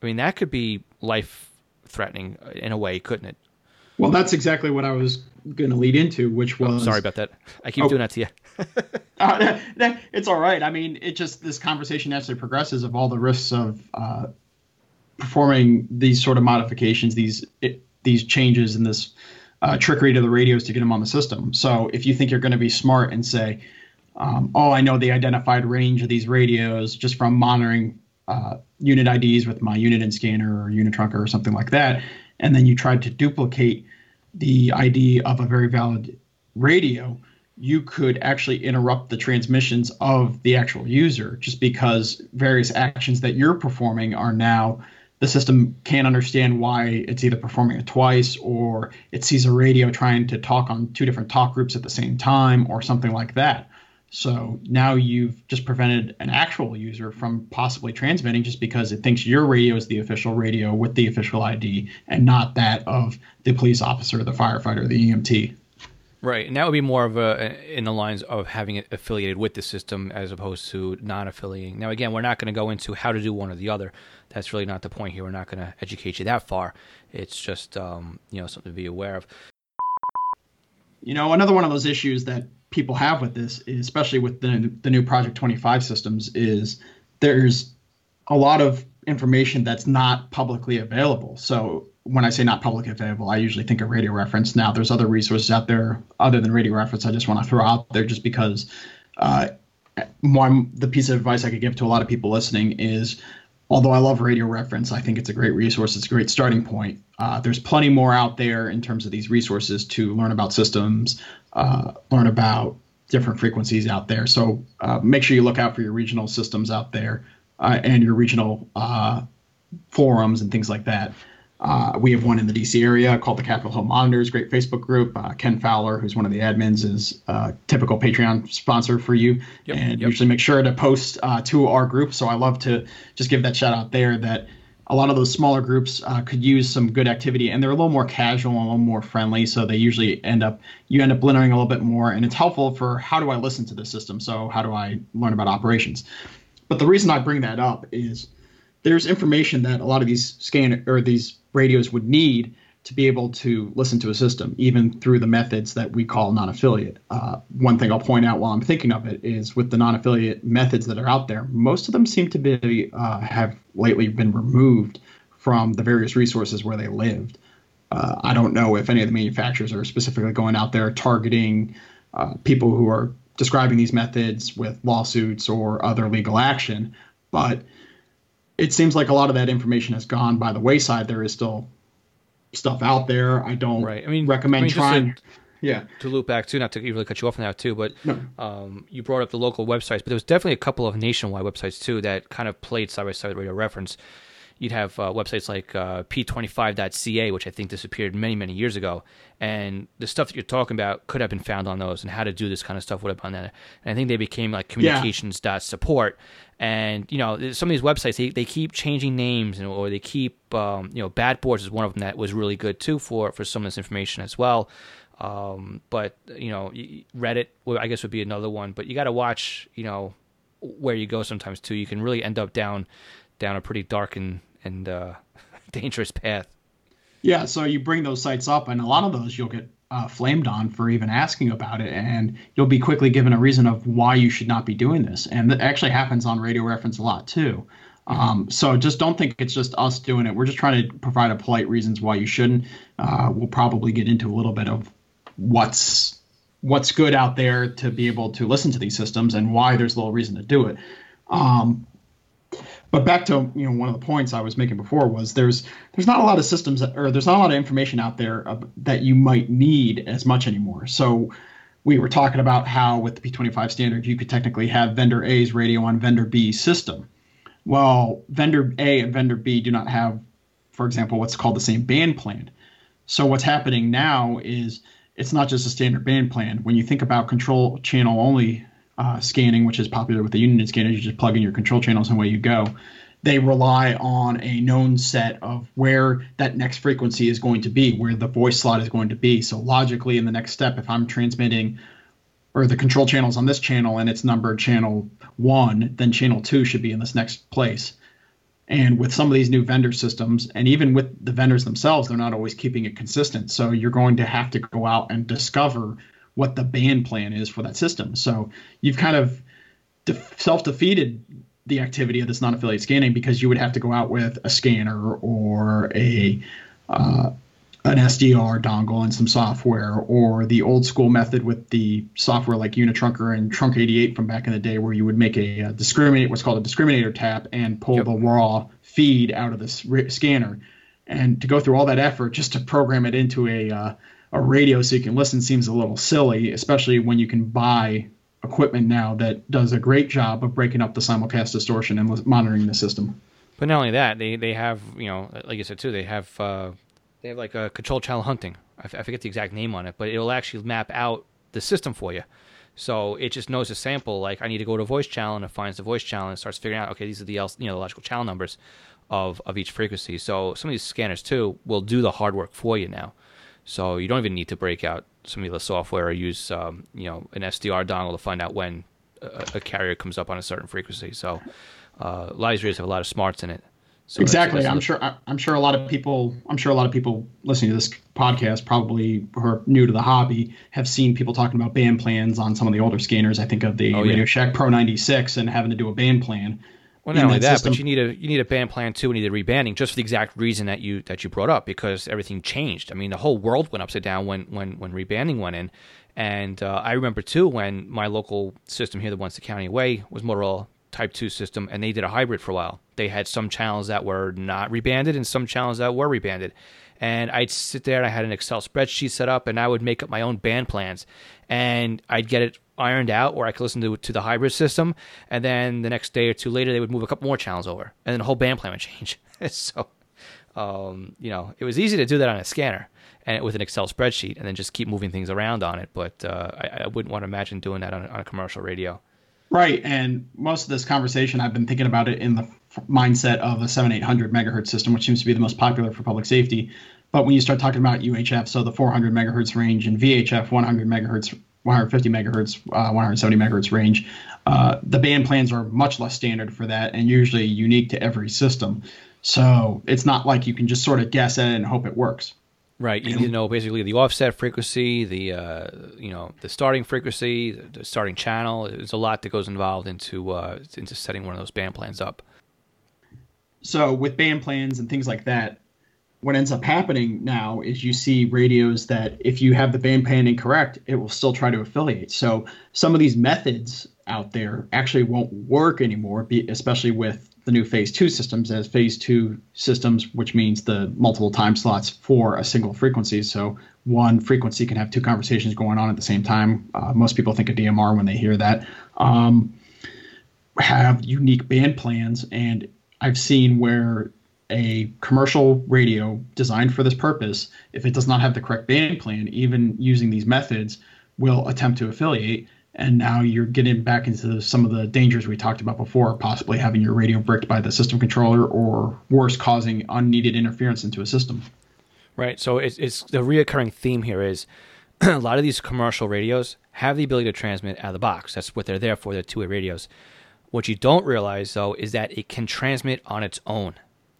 I mean that could be life threatening in a way, couldn't it? Well, that's exactly what I was going to lead into, which oh, was. Oh, sorry about that. I keep oh, doing that to you. uh, it's all right. I mean, it just this conversation naturally progresses of all the risks of uh, performing these sort of modifications, these it, these changes in this uh, trickery to the radios to get them on the system. So if you think you're going to be smart and say, um, oh, I know the identified range of these radios just from monitoring uh, unit IDs with my Uniden scanner or Unitrunker or something like that, and then you tried to duplicate the ID of a very valid radio, you could actually interrupt the transmissions of the actual user just because various actions that you're performing are now the system can't understand why it's either performing it twice or it sees a radio trying to talk on two different talk groups at the same time or something like that. So now you've just prevented an actual user from possibly transmitting just because it thinks your radio is the official radio with the official ID and not that of the police officer, the firefighter, the EMT. Right, and that would be more of a in the lines of having it affiliated with the system as opposed to non-affiliating. Now, again, we're not going to go into how to do one or the other. That's really not the point here. We're not going to educate you that far. It's just um, you know something to be aware of. You know, another one of those issues that people have with this, especially with the the new Project 25 systems, is there's a lot of information that's not publicly available. So when I say not publicly available, I usually think of Radio Reference. Now, there's other resources out there other than Radio Reference. I just want to throw out there just because uh, one the piece of advice I could give to a lot of people listening is although I love Radio Reference, I think it's a great resource. It's a great starting point. Uh, there's plenty more out there in terms of these resources to learn about systems, uh, learn about different frequencies out there. So uh, make sure you look out for your regional systems out there uh, and your regional uh, forums and things like that. Uh, we have one in the DC area called the Capitol Hill Monitors, great Facebook group. Uh, Ken Fowler, who's one of the admins, is a typical Patreon sponsor for you, yep, and yep. usually make sure to post uh, to our group. So I love to just give that shout out there that a lot of those smaller groups uh, could use some good activity, and they're a little more casual and a little more friendly. So they usually end up you end up learning a little bit more, and it's helpful for how do I listen to the system? So how do I learn about operations? But the reason I bring that up is there's information that a lot of these scan or these radios would need to be able to listen to a system, even through the methods that we call non-affiliate. Uh, one thing I'll point out while I'm thinking of it is with the non-affiliate methods that are out there, most of them seem to be uh, have lately been removed from the various resources where they lived. Uh, I don't know if any of the manufacturers are specifically going out there targeting uh, people who are describing these methods with lawsuits or other legal action, but it seems like a lot of that information has gone by the wayside. There is still stuff out there. I don't right. I mean, recommend I mean, trying. To, yeah. To loop back too, not to really cut you off on that too, but no. um, you brought up the local websites, but there was definitely a couple of nationwide websites too that kind of played side by side with Radio Reference. You'd have uh, websites like uh, p25.ca, which I think disappeared many, many years ago. And the stuff that you're talking about could have been found on those, and how to do this kind of stuff would have been on that. And I think they became like communications.support. And you know some of these websites they, they keep changing names and, or they keep um, you know Batboards is one of them that was really good too for for some of this information as well um, but you know reddit i guess would be another one but you got to watch you know where you go sometimes too you can really end up down down a pretty dark and and uh, dangerous path yeah so you bring those sites up and a lot of those you'll get uh, flamed on for even asking about it, and you'll be quickly given a reason of why you should not be doing this. And that actually happens on Radio Reference a lot too. Mm-hmm. Um, so just don't think it's just us doing it. We're just trying to provide a polite reasons why you shouldn't. Uh, we'll probably get into a little bit of what's what's good out there to be able to listen to these systems and why there's little reason to do it. Um, but back to you know one of the points I was making before was there's there's not a lot of systems that, or there's not a lot of information out there uh, that you might need as much anymore. So we were talking about how with the P25 standard you could technically have vendor A's radio on vendor B's system. Well, vendor A and vendor B do not have, for example, what's called the same band plan. So what's happening now is it's not just a standard band plan. When you think about control channel only uh, scanning, which is popular with the Uniden scanners. You just plug in your control channels and away you go. They rely on a known set of where that next frequency is going to be, where the voice slot is going to be. So logically, in the next step, if I'm transmitting or the control channels on this channel and it's numbered channel one, then channel two should be in this next place. And with some of these new vendor systems, and even with the vendors themselves, they're not always keeping it consistent. So you're going to have to go out and discover what the band plan is for that system. So you've kind of def- self defeated the activity of this non affiliate scanning because you would have to go out with a scanner or a uh, an SDR dongle and some software, or the old school method with the software like Unitrunker and Trunk 88 from back in the day, where you would make a, a discriminate what's called a discriminator tap and pull yep. the raw feed out of the scanner, and to go through all that effort just to program it into a uh, a radio so you can listen seems a little silly, especially when you can buy equipment now that does a great job of breaking up the simulcast distortion and monitoring the system. But not only that, they they have you know like I said too, they have uh, they have like a control channel hunting. I, f- I forget the exact name on it, but it'll actually map out the system for you. So it just knows a sample. Like I need to go to voice channel and it finds the voice channel and starts figuring out okay these are the you know the logical channel numbers of of each frequency. So some of these scanners too will do the hard work for you now. So you don't even need to break out some of the software or use um, you know an SDR dongle to find out when a, a carrier comes up on a certain frequency. So uh, live have a lot of smarts in it. So exactly. That's, that's I'm sure. I'm sure a lot of people. I'm sure a lot of people listening to this podcast, probably who are new to the hobby, have seen people talking about band plans on some of the older scanners. I think of the oh, Radio yeah. Shack Pro 96 and having to do a band plan. Well, not only that, system. but you need a you need a band plan too. We need a rebanding just for the exact reason that you that you brought up because everything changed. I mean, the whole world went upside down when when when rebanding went in, and uh, I remember too when my local system here, the ones the county away, was Motorola Type Two system, and they did a hybrid for a while. They had some channels that were not rebanded and some channels that were rebanded. And I'd sit there and I had an Excel spreadsheet set up, and I would make up my own band plans, and I'd get it ironed out where I could listen to to the hybrid system and then the next day or two later they would move a couple more channels over and then the whole band plan would change. so um, you know, it was easy to do that on a scanner and with an Excel spreadsheet and then just keep moving things around on it. But uh, I, I, wouldn't want to imagine doing that on, on, a commercial radio. Right. And most of this conversation, I've been thinking about it in the mindset of a 7800 megahertz system, which seems to be the most popular for public safety. But when you start talking about UHF, so the 400 megahertz range and VHF 100 megahertz 150 megahertz, uh, 170 megahertz range. Uh, the band plans are much less standard for that and usually unique to every system. So it's not like you can just sort of guess at it and hope it works. Right. You need to know basically the offset frequency, the uh, you know the starting frequency, the starting channel. There's a lot that goes involved into uh, into setting one of those band plans up. So with band plans and things like that, what ends up happening now is you see radios that if you have the band plan incorrect, it will still try to affiliate. So some of these methods out there actually won't work anymore, especially with the new phase two systems as phase two systems, which means the multiple time slots for a single frequency. So one frequency can have two conversations going on at the same time. Uh, most people think of DMR when they hear that. Um, have unique band plans, and I've seen where a commercial radio designed for this purpose, if it does not have the correct band plan, even using these methods, will attempt to affiliate. And now you're getting back into some of the dangers we talked about before, possibly having your radio bricked by the system controller, or worse, causing unneeded interference into a system. Right. So it's, it's the reoccurring theme here is a lot of these commercial radios have the ability to transmit out of the box. That's what they're there for. They're two-way radios. What you don't realize though is that it can transmit on its own.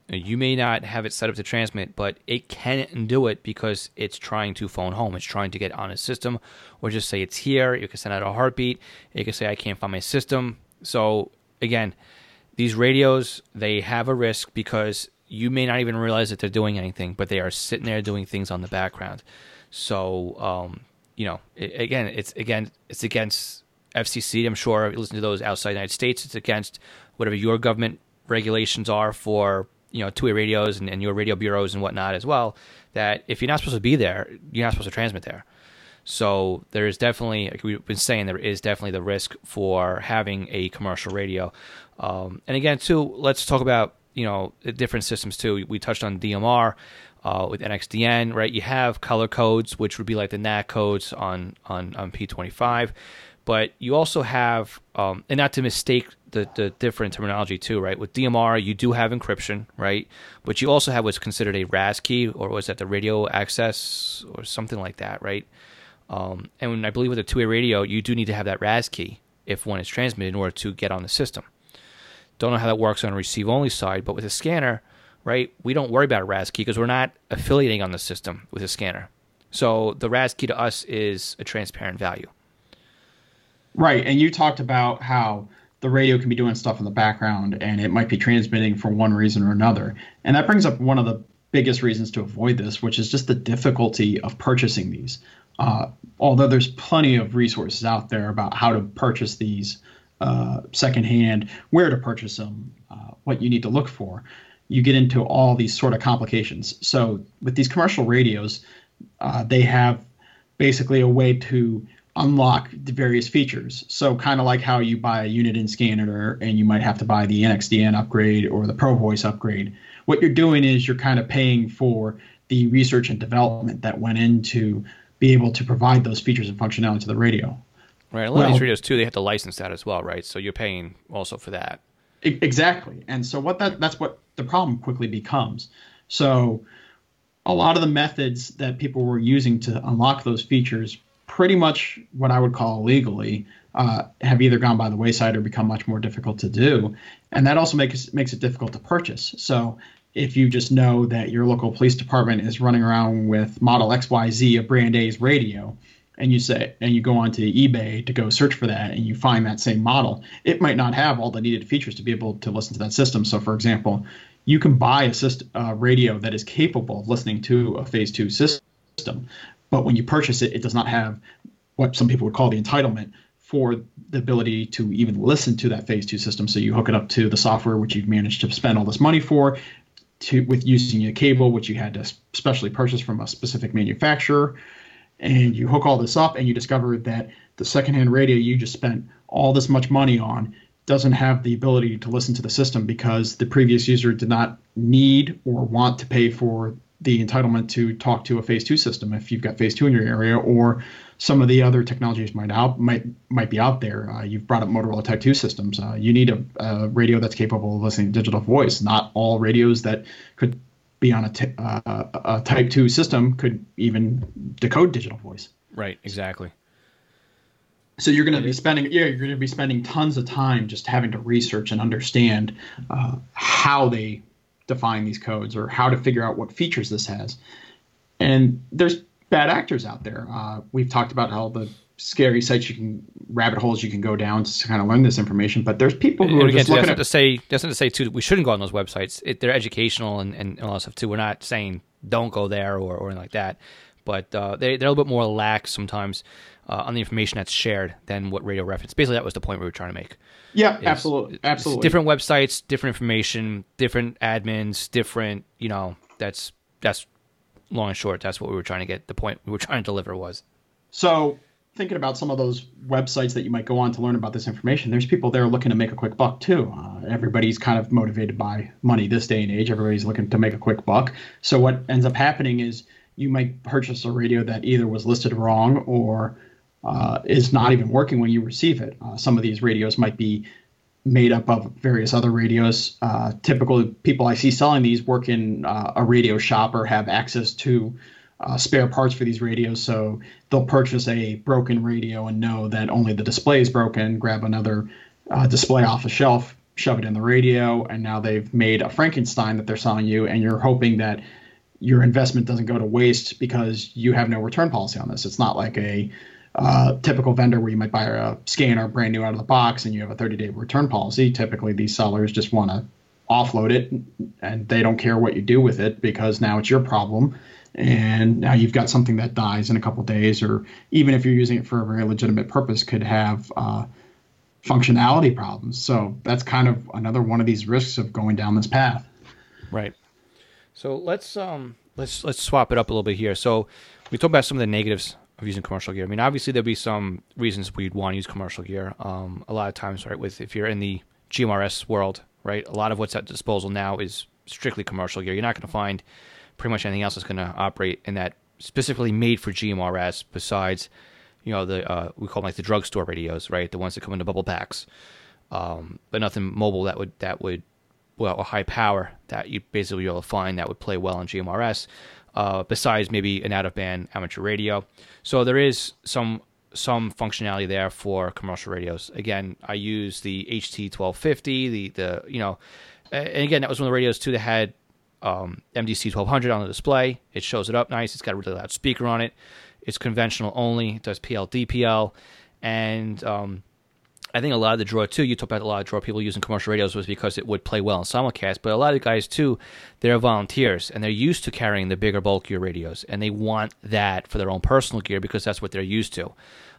You may not have it set up to transmit, but it can do it because it's trying to phone home. It's trying to get on a system, or just say it's here. You can send out a heartbeat. You can say I can't find my system. So again, these radios they have a risk because you may not even realize that they're doing anything, but they are sitting there doing things on the background. So um, you know, it, again, it's again it's against FCC. I'm sure if you listen to those outside the United States. It's against whatever your government regulations are for you know two-way radios and, and your radio bureaus and whatnot as well that if you're not supposed to be there you're not supposed to transmit there. So there is definitely like we've been saying there is definitely the risk for having a commercial radio. Um, and again too let's talk about you know different systems too. We touched on dmr uh, with nxdn right? You have color codes which would be like the NAC codes on on, on p25 but you also have, um, and not to mistake the, the different terminology too, right? With DMR, you do have encryption, right? But you also have what's considered a RAS key, or was that the radio access, or something like that, right? Um, and I believe with a two-way radio, you do need to have that RAS key if one is transmitted in order to get on the system. Don't know how that works on a receive-only side, but with a scanner, right? We don't worry about a RAS key because we're not affiliating on the system with a scanner. So the RAS key to us is a transparent value. Right, and you talked about how the radio can be doing stuff in the background and it might be transmitting for one reason or another. And that brings up one of the biggest reasons to avoid this, which is just the difficulty of purchasing these. Uh, although there's plenty of resources out there about how to purchase these uh, secondhand, where to purchase them, uh, what you need to look for, you get into all these sort of complications. So with these commercial radios, uh, they have basically a way to unlock the various features. So kind of like how you buy a Uniden scanner and you might have to buy the NXDN upgrade or the Pro Voice upgrade. What you're doing is you're kind of paying for the research and development that went into be able to provide those features and functionality to the radio. Right. A lot well, of these radios too, they have to license that as well, right? So you're paying also for that. Exactly. And so what that that's what the problem quickly becomes. So a lot of the methods that people were using to unlock those features pretty much what I would call illegally, uh, have either gone by the wayside or become much more difficult to do, and that also makes makes it difficult to purchase. So if you just know that your local police department is running around with model XYZ of brand A's radio, and you say and you go onto eBay to go search for that and you find that same model, it might not have all the needed features to be able to listen to that system. So, for example, you can buy a system, radio that is capable of listening to a phase two system, but when you purchase it, it does not have what some people would call the entitlement for the ability to even listen to that phase two system. So you hook it up to the software which you've managed to spend all this money for, to with using a cable which you had to specially purchase from a specific manufacturer, and you hook all this up and you discover that the secondhand radio you just spent all this much money on doesn't have the ability to listen to the system because the previous user did not need or want to pay for the entitlement to talk to a phase two system if you've got phase two in your area or some of the other technologies might out might might be out there. Uh, you've brought up Motorola Type two systems. Uh, you need a, a, radio that's capable of listening to digital voice. Not all radios that could be on a, t- uh, a Type two system could even decode digital voice. Right. Exactly. So you're going to be spending yeah you're going to be spending tons of time just having to research and understand uh, how they define these codes or how to figure out what features this has. And there's bad actors out there. Uh, we've talked about how the scary sites you can rabbit holes you can go down to kind of learn this information but there's people who and are again, just looking at to say doesn't to say too we shouldn't go on those websites it, they're educational and, and all that stuff too we're not saying don't go there or, or anything like that but uh, they, they're a little bit more lax sometimes uh, on the information that's shared than what radio reference basically that was the point we were trying to make yeah, absolutely, absolutely. Different websites, different information, different admins, different. You know, that's that's long and short. That's what we were trying to get. The point we were trying to deliver was. So thinking about some of those websites that you might go on to learn about this information, there's people there looking to make a quick buck too. Uh, everybody's kind of motivated by money this day and age. Everybody's looking to make a quick buck. So what ends up happening is you might purchase a radio that either was listed wrong or uh, is not even working when you receive it. Uh, some of these radios might be made up of various other radios. Uh, typical people I see selling these work in uh, a radio shop or have access to uh, spare parts for these radios. So they'll purchase a broken radio and know that only the display is broken, grab another uh, display off a shelf, shove it in the radio, and now they've made a Frankenstein that they're selling you, and you're hoping that your investment doesn't go to waste because you have no return policy on this. It's not like a uh, typical vendor where you might buy a scanner brand new out of the box and you have a 30 day return policy. Typically, these sellers just want to offload it and they don't care what you do with it because now it's your problem. And now you've got something that dies in a couple days, or even if you're using it for a very legitimate purpose, could have uh, functionality problems. So that's kind of another one of these risks of going down this path. Right. So let's um let's let's swap it up a little bit here. So we talked about some of the negatives of using commercial gear. I mean, obviously there'd be some reasons we'd want to use commercial gear. Um, a lot of times, right, with if you're in the GMRS world, right, a lot of what's at disposal now is strictly commercial gear. You're not going to find pretty much anything else that's going to operate in that specifically made for GMRS. Besides, you know, the uh, we call them like the drugstore radios, right, the ones that come in the bubble packs, um, but nothing mobile that would that would well, a high power that you basically you'll find that would play well in GMRS uh, besides maybe an out of band amateur radio. So there is some some functionality there for commercial radios. Again, I use the HT twelve fifty, the the you know, and again that was one of the radios too that had um, MDC twelve hundred on the display. It shows it up nice. It's got a really loud speaker on it. It's conventional only. It does PL DPL, and um, I think a lot of the draw too. You talk about a lot of draw people using commercial radios was because it would play well in simulcast. But a lot of guys too, they're volunteers and they're used to carrying the bigger, bulkier radios, and they want that for their own personal gear because that's what they're used to.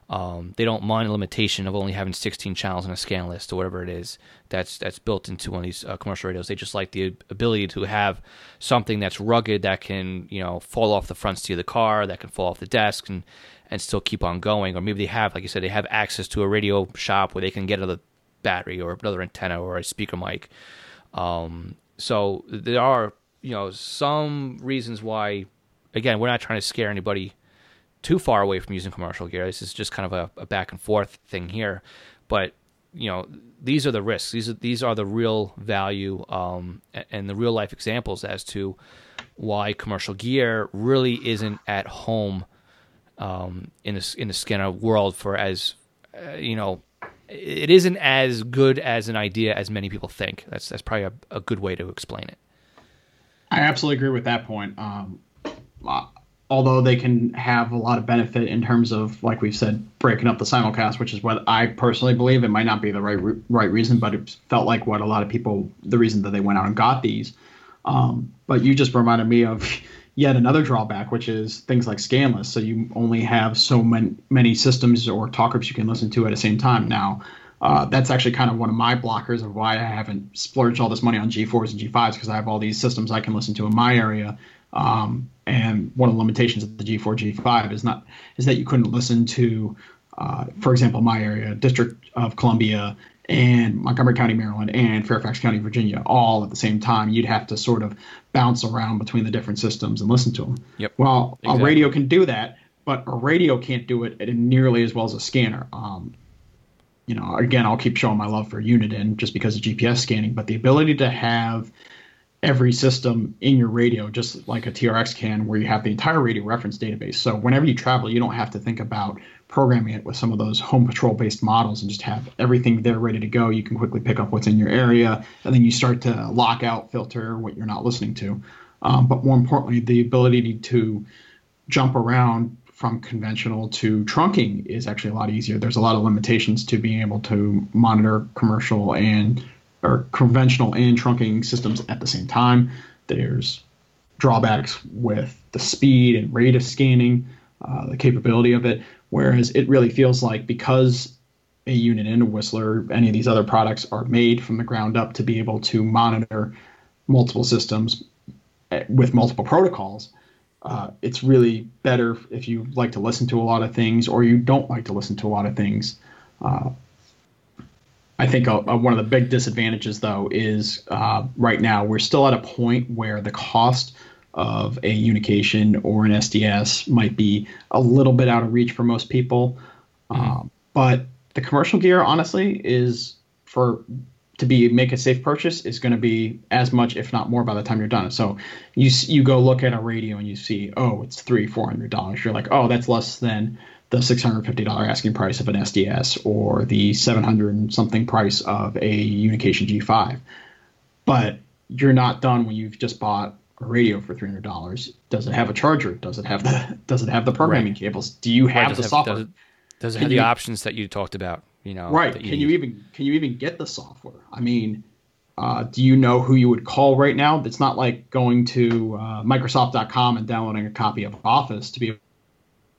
Um, they don't mind the limitation of only having 16 channels in a scan list or whatever it is that's that's built into one of these uh, commercial radios. They just like the ability to have something that's rugged that can you know fall off the front seat of the car, that can fall off the desk, and and still keep on going. Or maybe they have, like you said, they have access to a radio shop where they can get another battery or another antenna or a speaker mic. Um, so there are you know some reasons why. Again, we're not trying to scare anybody too far away from using commercial gear. This is just kind of a, a back and forth thing here, but you know these are the risks. These are these are the real value um, and the real life examples as to why commercial gear really isn't at home um, in the in the scanner world for as uh, you know it isn't as good as an idea as many people think. That's that's probably a, a good way to explain it. I absolutely agree with that point. Um, although they can have a lot of benefit in terms of, like we've said, breaking up the simulcast, which is what I personally believe. It might not be the right right reason, but it felt like what a lot of people, the reason that they went out and got these. Um, but you just reminded me of yet another drawback, which is things like scan lists. So you only have so many, many systems or talk groups you can listen to at the same time. Now, uh, that's actually kind of one of my blockers of why I haven't splurged all this money on G4s and G5s because I have all these systems I can listen to in my area um, and one of the limitations of the G4 G5 is not is that you couldn't listen to, uh, for example, my area, District of Columbia, and Montgomery County, Maryland, and Fairfax County, Virginia, all at the same time. You'd have to sort of bounce around between the different systems and listen to them. Yep. Well, exactly. a radio can do that, but a radio can't do it nearly as well as a scanner. Um, you know, again, I'll keep showing my love for Uniden just because of GPS scanning, but the ability to have every system in your radio, just like a TRX can, where you have the entire radio reference database. So whenever you travel, you don't have to think about programming it with some of those home patrol based models and just have everything there ready to go. You can quickly pick up what's in your area, and then you start to lock out, filter what you're not listening to. Um, but more importantly, the ability to jump around from conventional to trunking is actually a lot easier. There's a lot of limitations to being able to monitor commercial and or conventional and trunking systems at the same time. There's drawbacks with the speed and rate of scanning, uh, the capability of it. Whereas it really feels like because a Uniden, a Whistler, any of these other products are made from the ground up to be able to monitor multiple systems eh, with multiple protocols. Uh, it's really better if you like to listen to a lot of things or you don't like to listen to a lot of things. Uh, I think a, a, one of the big disadvantages, though, is uh, right now we're still at a point where the cost of a unication or an SDS might be a little bit out of reach for most people. Mm-hmm. Um, but the commercial gear, honestly, is for to be make a safe purchase is going to be as much, if not more, by the time you're done. So you you go look at a radio and you see, oh, it's three, four hundred dollars. You're like, oh, that's less than the $650 asking price of an SDS or the 700 something price of a Unication G5. But you're not done when you've just bought a radio for $300. Does it have a charger? Does it have the does it have the programming right. cables? Do you have the have, software? Does it, does it have you, the options that you talked about? You know, right? You can need. you even can you even get the software? I mean, uh, do you know who you would call right now? It's not like going to uh, Microsoft.com and downloading a copy of Office to be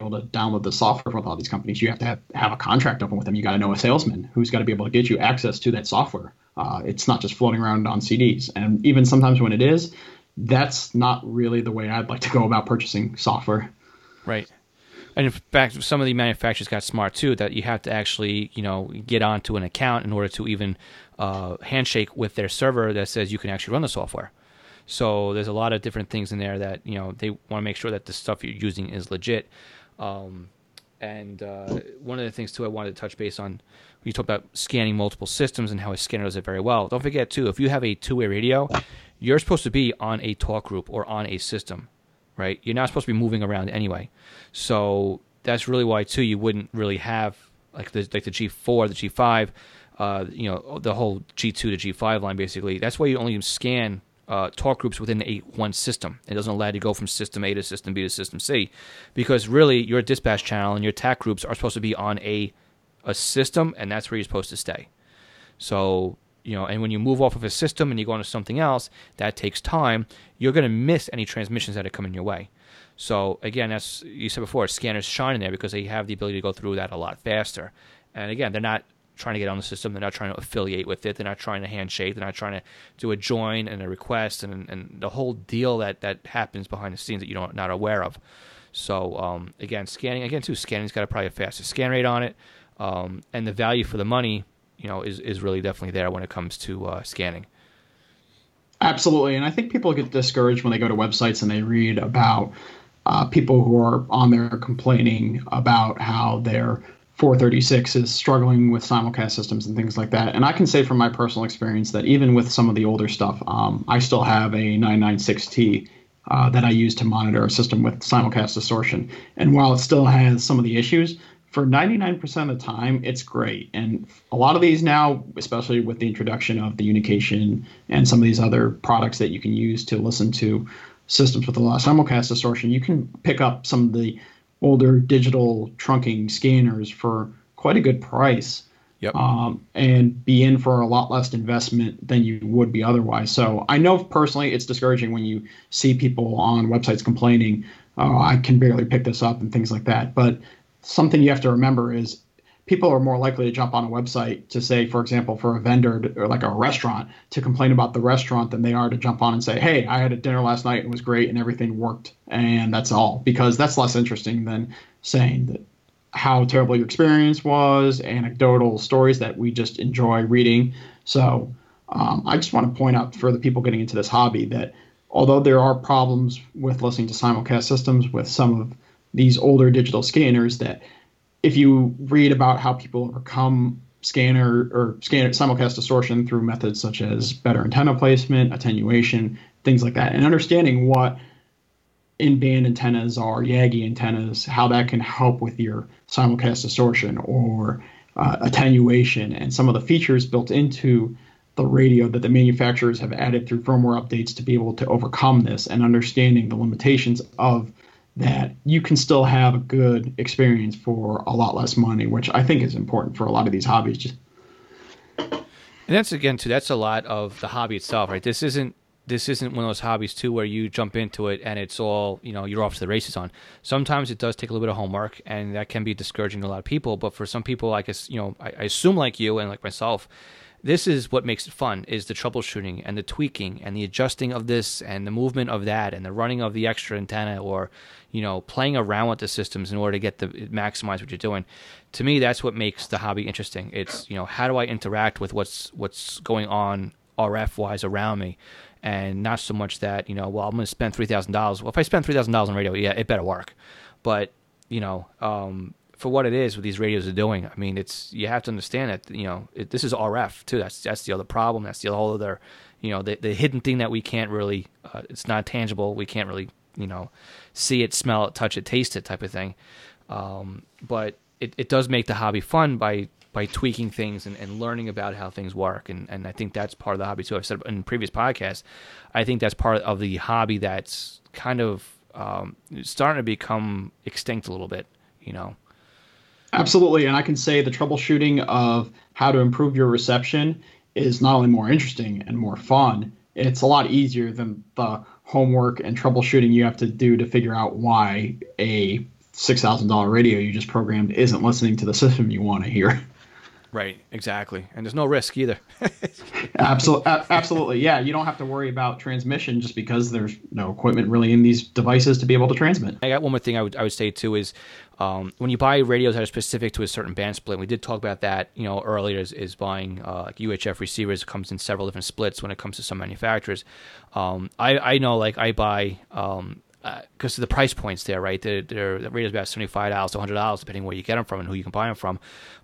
able to download the software with all these companies. You have to have, have a contract open with them. You got to know a salesman who's got to be able to get you access to that software. Uh, it's not just floating around on CDs. And even sometimes when it is, that's not really the way I'd like to go about purchasing software. Right. And in fact, some of the manufacturers got smart too that you have to actually, you know, get onto an account in order to even uh, handshake with their server that says you can actually run the software. So there's a lot of different things in there that you know they want to make sure that the stuff you're using is legit. Um, and uh, one of the things too I wanted to touch base on, you talked about scanning multiple systems and how a scanner does it very well. Don't forget too, if you have a two-way radio, you're supposed to be on a talk group or on a system, right? You're not supposed to be moving around anyway. So that's really why too you wouldn't really have like the like the G4, the G5, uh, you know, the whole G2 to G5 line basically. That's why you only scan uh, talk groups within a one system. It doesn't allow you to go from system A to system B to system C, because really your dispatch channel and your TAC groups are supposed to be on a a system, and that's where you're supposed to stay. So you know, and when you move off of a system and you go into something else, that takes time. You're going to miss any transmissions that are coming your way. So again, as you said before, scanners shine in there because they have the ability to go through that a lot faster. And again, they're not trying to get on the system. They're not trying to affiliate with it. They're not trying to handshake. They're not trying to do a join and a request and and the whole deal that that happens behind the scenes that you're not aware of. So um, again, scanning again too. Scanning's got a probably a faster scan rate on it, um, and the value for the money, you know, is is really definitely there when it comes to uh, scanning. Absolutely, and I think people get discouraged when they go to websites and they read about uh, people who are on there complaining about how their 436 is struggling with simulcast systems and things like that. And I can say from my personal experience that even with some of the older stuff, um, I still have a 996T uh, that I use to monitor a system with simulcast distortion. And while it still has some of the issues, for 99% of the time, it's great. And a lot of these now, especially with the introduction of the Unication and some of these other products that you can use to listen to systems with a lot of simulcast distortion, you can pick up some of the older digital trunking scanners for quite a good price. Yep. Um, and be in for a lot less investment than you would be otherwise. So I know personally it's discouraging when you see people on websites complaining, oh, I can barely pick this up and things like that. But something you have to remember is people are more likely to jump on a website to say, for example, for a vendor or like a restaurant to complain about the restaurant than they are to jump on and say, hey, I had a dinner last night and it was great and everything worked and that's all because that's less interesting than saying that how terrible your experience was, anecdotal stories that we just enjoy reading. So um, I just want to point out for the people getting into this hobby that although there are problems with listening to simulcast systems with some of these older digital scanners that if you read about how people overcome scanner or scanner simulcast distortion through methods such as better antenna placement, attenuation, things like that, and understanding what in-band antennas are, Yagi antennas, how that can help with your simulcast distortion or uh, attenuation, and some of the features built into the radio that the manufacturers have added through firmware updates to be able to overcome this, and understanding the limitations of that you can still have a good experience for a lot less money, which I think is important for a lot of these hobbies. Just and that's again too. That's a lot of the hobby itself, right? This isn't this isn't one of those hobbies too where you jump into it and it's all you know you're off to the races on. Sometimes it does take a little bit of homework, and that can be discouraging to a lot of people. But for some people, I guess you know I, I assume like you and like myself, this is what makes it fun is the troubleshooting and the tweaking and the adjusting of this and the movement of that and the running of the extra antenna or you know playing around with the systems in order to get the maximize what you're doing. To me that's what makes the hobby interesting. It's you know how do i interact with what's what's going on rf wise around me? And not so much that you know well i'm going to spend $3000 well if i spend $3000 on radio yeah it better work. But you know um, for what it is, what these radios are doing. I mean, it's you have to understand that you know it, this is RF too. That's that's the other problem. That's the whole other, you know, the the hidden thing that we can't really. Uh, it's not tangible. We can't really you know see it, smell it, touch it, taste it, type of thing. Um, but it, it does make the hobby fun by by tweaking things and, and learning about how things work. And, and I think that's part of the hobby too. I've said in previous podcasts, I think that's part of the hobby that's kind of um, starting to become extinct a little bit. You know. Um, Absolutely. And I can say the troubleshooting of how to improve your reception is not only more interesting and more fun, it's a lot easier than the homework and troubleshooting you have to do to figure out why a $6,000 radio you just programmed isn't listening to the system you want to hear. Right, exactly. And there's no risk either. absolutely, absolutely. Yeah, you don't have to worry about transmission just because there's no equipment really in these devices to be able to transmit. I got one more thing I would I would say too is um, when you buy radios that are specific to a certain band split, we did talk about that, you know, earlier is, is buying uh, like UHF receivers. It comes in several different splits when it comes to some manufacturers. Um, I, I know like I buy um, because uh, of the price points there, right? The rate is about seventy five dollars to hundred dollars, depending where you get them from and who you can buy them from.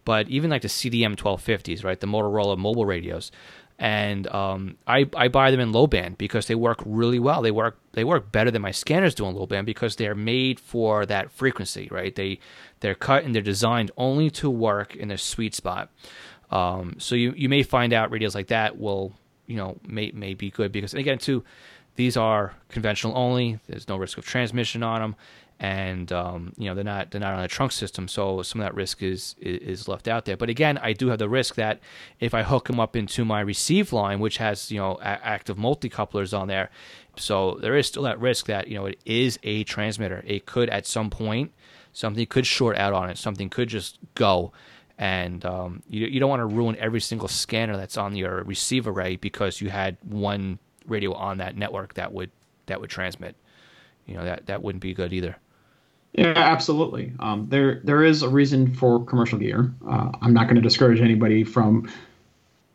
But even like the CDM twelve fifties, right? The Motorola mobile radios, and um, I I buy them in low band because they work really well. They work they work better than my scanners do in low band because they're made for that frequency, right? They they're cut and they're designed only to work in their sweet spot. Um, so you you may find out radios like that will you know may may be good because and again too these are conventional only. There's no risk of transmission on them, and um, you know they're not they're not on a trunk system, so some of that risk is, is left out there. But again, I do have the risk that if I hook them up into my receive line, which has you know a- active multi-couplers on there, so there is still that risk that you know it is a transmitter. It could at some point something could short out on it, something could just go. And um, you, you don't want to ruin every single scanner that's on your receive array because you had one radio on that network that would that would transmit. You know that that wouldn't be good either. Yeah, absolutely. Um, there there is a reason for commercial gear. Uh, I'm not going to discourage anybody from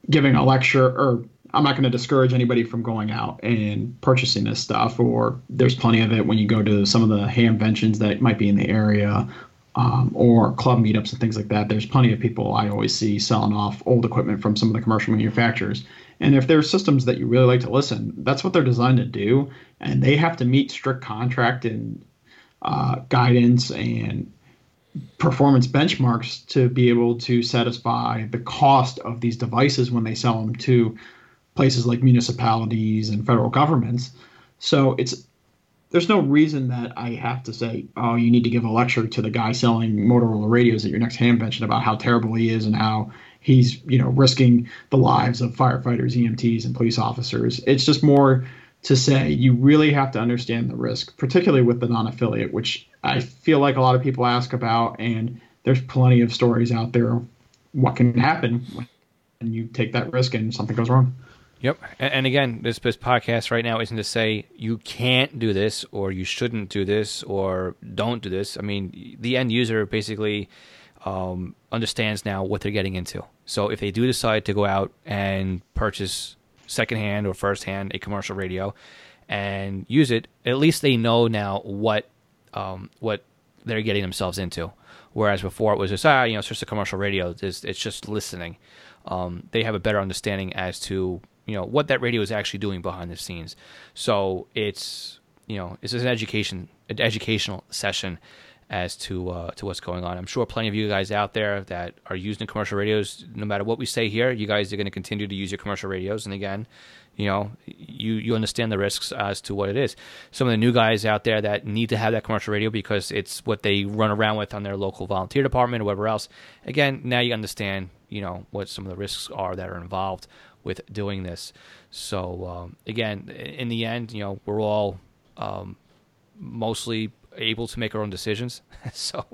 giving a lecture, or I'm not going to discourage anybody from going out and purchasing this stuff. Or there's plenty of it when you go to some of the hamventions that might be in the area, um, or club meetups and things like that. There's plenty of people I always see selling off old equipment from some of the commercial manufacturers. And if there are systems that you really like to listen, that's what they're designed to do, and they have to meet strict contract and uh, guidance and performance benchmarks to be able to satisfy the cost of these devices when they sell them to places like municipalities and federal governments. So it's there's no reason that I have to say, oh, you need to give a lecture to the guy selling Motorola radios at your next hamvention about how terrible he is and how he's you know risking the lives of firefighters, EMTs, and police officers. It's just more to say you really have to understand the risk, particularly with the non-affiliate, which I feel like a lot of people ask about, and there's plenty of stories out there what can happen when you take that risk and something goes wrong. Yep. And again, this, this podcast right now isn't to say you can't do this or you shouldn't do this or don't do this. I mean, the end user basically um, understands now what they're getting into. So if they do decide to go out and purchase secondhand or firsthand a commercial radio and use it, at least they know now what um, what they're getting themselves into. Whereas before it was just ah, you know, it's just a commercial radio. It's, it's just listening. Um, they have a better understanding as to you know what that radio is actually doing behind the scenes. So it's you know it's an education an educational session as to uh, to what's going on. I'm sure plenty of you guys out there that are using commercial radios, no matter what we say here, you guys are going to continue to use your commercial radios. And again, you know, you you understand the risks as to what it is. Some of the new guys out there that need to have that commercial radio because it's what they run around with on their local volunteer department or whatever else. Again, now you understand, you know, what some of the risks are that are involved with doing this. So um, again, in the end, you know, we're all um, mostly able to make our own decisions. so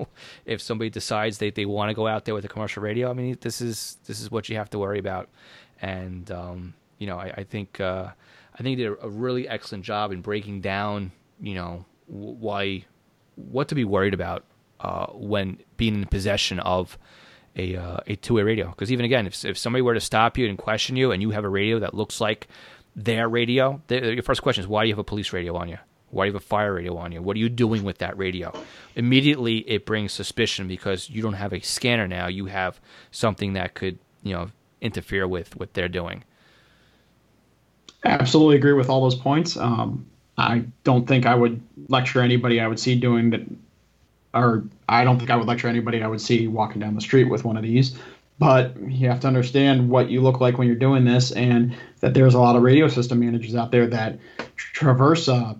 if somebody decides that they want to go out there with a commercial radio, I mean, this is this is what you have to worry about. And um, you know, I, I think uh, I think they did a really excellent job in breaking down, you know, why what to be worried about uh, when being in possession of a uh, a two way radio. Because even again, if if somebody were to stop you and question you, and you have a radio that looks like their radio, your first question is why do you have a police radio on you? Why do you have a fire radio on you? What are you doing with that radio? Immediately, it brings suspicion because you don't have a scanner now. You have something that could, you know, interfere with what they're doing. Absolutely agree with all those points. Um, I don't think I would lecture anybody I would see doing that, or I don't think I would lecture anybody I would see walking down the street with one of these. But you have to understand what you look like when you're doing this, and that there's a lot of radio system managers out there that traverse uh,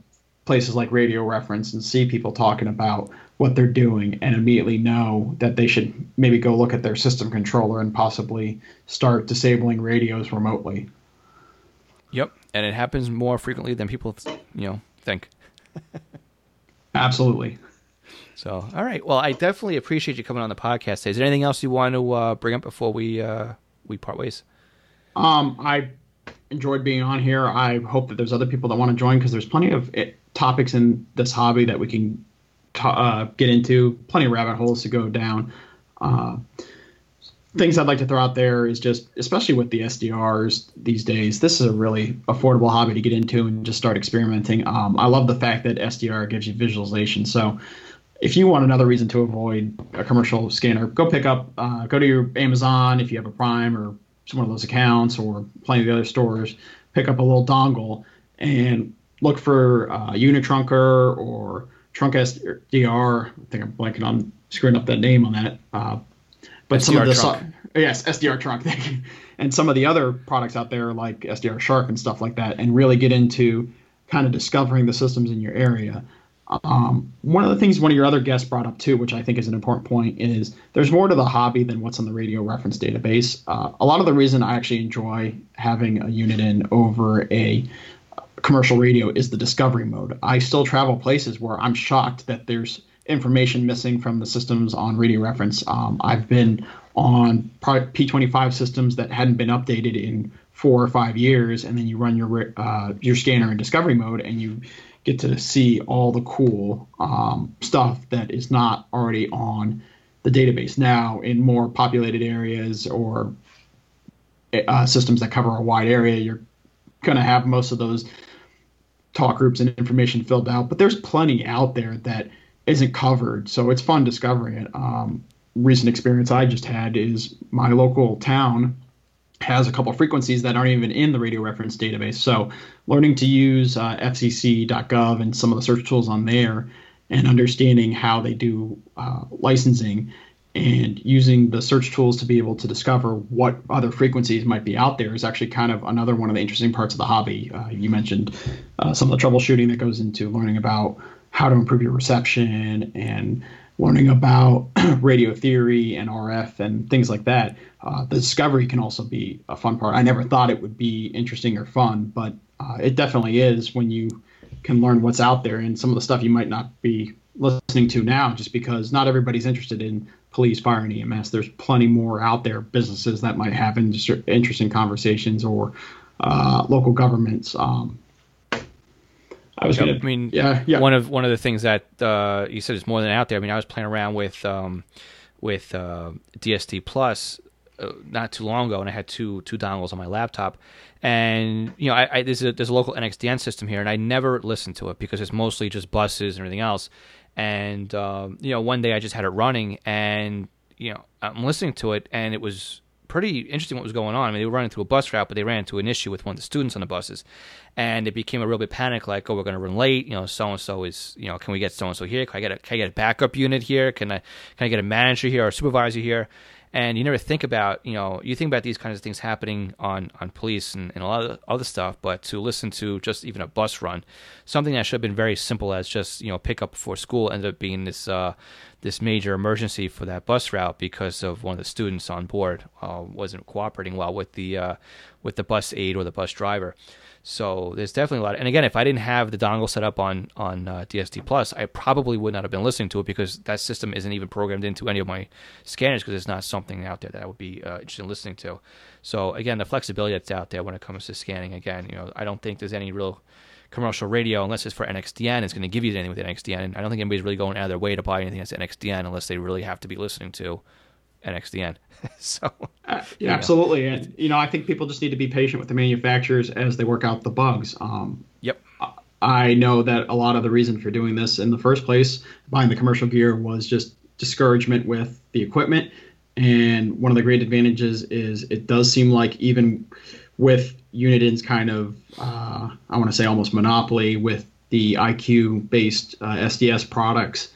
places like Radio Reference and see people talking about what they're doing and immediately know that they should maybe go look at their system controller and possibly start disabling radios remotely. Yep, and it happens more frequently than people, you know, think. Absolutely. So, all right. Well, I definitely appreciate you coming on the podcast. Today. Is there anything else you want to uh, bring up before we uh, we part ways? Um, I enjoyed being on here. I hope that there's other people that want to join because there's plenty of it, topics in this hobby that we can uh, get into. Plenty of rabbit holes to go down. Uh, things I'd like to throw out there is just, especially with the SDRs these days, this is a really affordable hobby to get into and just start experimenting. Um, I love the fact that SDR gives you visualization. So if you want another reason to avoid a commercial scanner, go pick up, uh, go to your Amazon if you have a Prime or one of those accounts or plenty of the other stores, pick up a little dongle and look for uh, Unitrunker or Trunk SDR. I think I'm blanking on screwing up that name on that. Uh, but SDR some of the trunk. yes, SDR trunk. And some of the other products out there like SDRSharp and stuff like that, and really get into kind of discovering the systems in your area. Um, one of the things one of your other guests brought up too, which I think is an important point, is there's more to the hobby than what's on the radio reference database. Uh, a lot of the reason I actually enjoy having a Uniden over a commercial radio is the discovery mode. I still travel places where I'm shocked that there's information missing from the systems on radio reference. Um, I've been on P25 systems that hadn't been updated in four or five years, and then you run your uh, your scanner in discovery mode, and you get to see all the cool um, stuff that is not already on the database. Now, in more populated areas or uh, systems that cover a wide area, you're going to have most of those talk groups and information filled out. But there's plenty out there that isn't covered, so it's fun discovering it. Um, recent experience I just had is my local town has a couple frequencies that aren't even in the radio reference database. So, learning to use uh, FCC.gov and some of the search tools on there, and understanding how they do uh, licensing, and using the search tools to be able to discover what other frequencies might be out there is actually kind of another one of the interesting parts of the hobby. Uh, you mentioned uh, some of the troubleshooting that goes into learning about how to improve your reception and learning about radio theory and RF and things like that. Uh, the discovery can also be a fun part. I never thought it would be interesting or fun, but uh, it definitely is when you can learn what's out there and some of the stuff you might not be listening to now just because not everybody's interested in police, fire, and EMS. There's plenty more out there, businesses that might have interesting conversations or uh, local governments. Um, I was yep. gonna. I mean, yeah, yeah. One of one of the things that uh, you said is more than out there. I mean, I was playing around with um, with uh, DSD Plus uh, not too long ago, and I had two two dongles on my laptop. And you know, I, I, there's a there's a local NXDN system here, and I never listened to it because it's mostly just buses and everything else. And um, you know, one day I just had it running, and you know, I'm listening to it, and it was pretty interesting what was going on. I mean, they were running through a bus route, but they ran into an issue with one of the students on the buses, and it became a real bit panic. Like, oh, we're going to run late. You know, so and so is. You know, can we get so and so here? Can I get a can I get a backup unit here? Can I can I get a manager here or a supervisor here? And you never think about, you know, you think about these kinds of things happening on, on police and, and a lot of other stuff, but to listen to just even a bus run, something that should have been very simple as just, you know, pick up before school ended up being this uh, this major emergency for that bus route because of one of the students on board uh, wasn't cooperating well with the uh, with the bus aide or the bus driver. So there's definitely a lot. And again, if I didn't have the dongle set up on on uh, DSD Plus, I probably would not have been listening to it because that system isn't even programmed into any of my scanners because it's not something out there that I would be uh, interested in listening to. So again, the flexibility that's out there when it comes to scanning, again, you know, I don't think there's any real commercial radio, unless it's for NXDN, is going to give you anything with NXDN. And I don't think anybody's really going out of their way to buy anything that's NXDN unless they really have to be listening to NXDN. so, uh, yeah, absolutely. And, you know, I think people just need to be patient with the manufacturers as they work out the bugs. Um, yep. I know that a lot of the reason for doing this in the first place, buying the commercial gear, was just discouragement with the equipment. And one of the great advantages is it does seem like even with Uniden's kind of, uh, I want to say almost monopoly with the IQ based uh, SDS products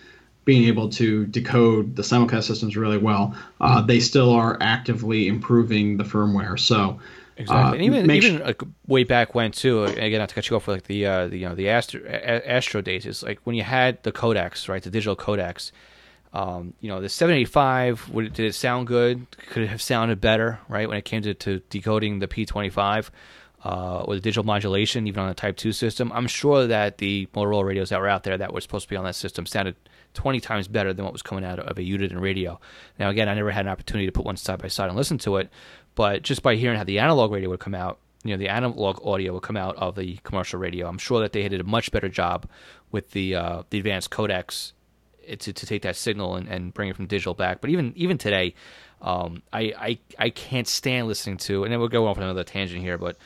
being able to decode the simulcast systems really well, uh, they still are actively improving the firmware. So, Exactly, and even even like way back when too. Again, not to cut you off, for like the uh, the you know the Astro, Astro days is like when you had the codecs, right? The digital codecs. Um, you know, the 785, would, did it sound good? Could it have sounded better, right? When it came to, to decoding the P25 uh, or the digital modulation, even on the Type 2 system, I'm sure that the Motorola radios that were out there that were supposed to be on that system sounded 20 times better than what was coming out of a Uniden radio. Now, again, I never had an opportunity to put one side by side and listen to it, but just by hearing how the analog radio would come out, you know, the analog audio would come out of the commercial radio, I'm sure that they did a much better job with the uh, the advanced codecs to, to take that signal and, and bring it from digital back. But even even today, um, I, I I can't stand listening to, and then we'll go off on another tangent here, but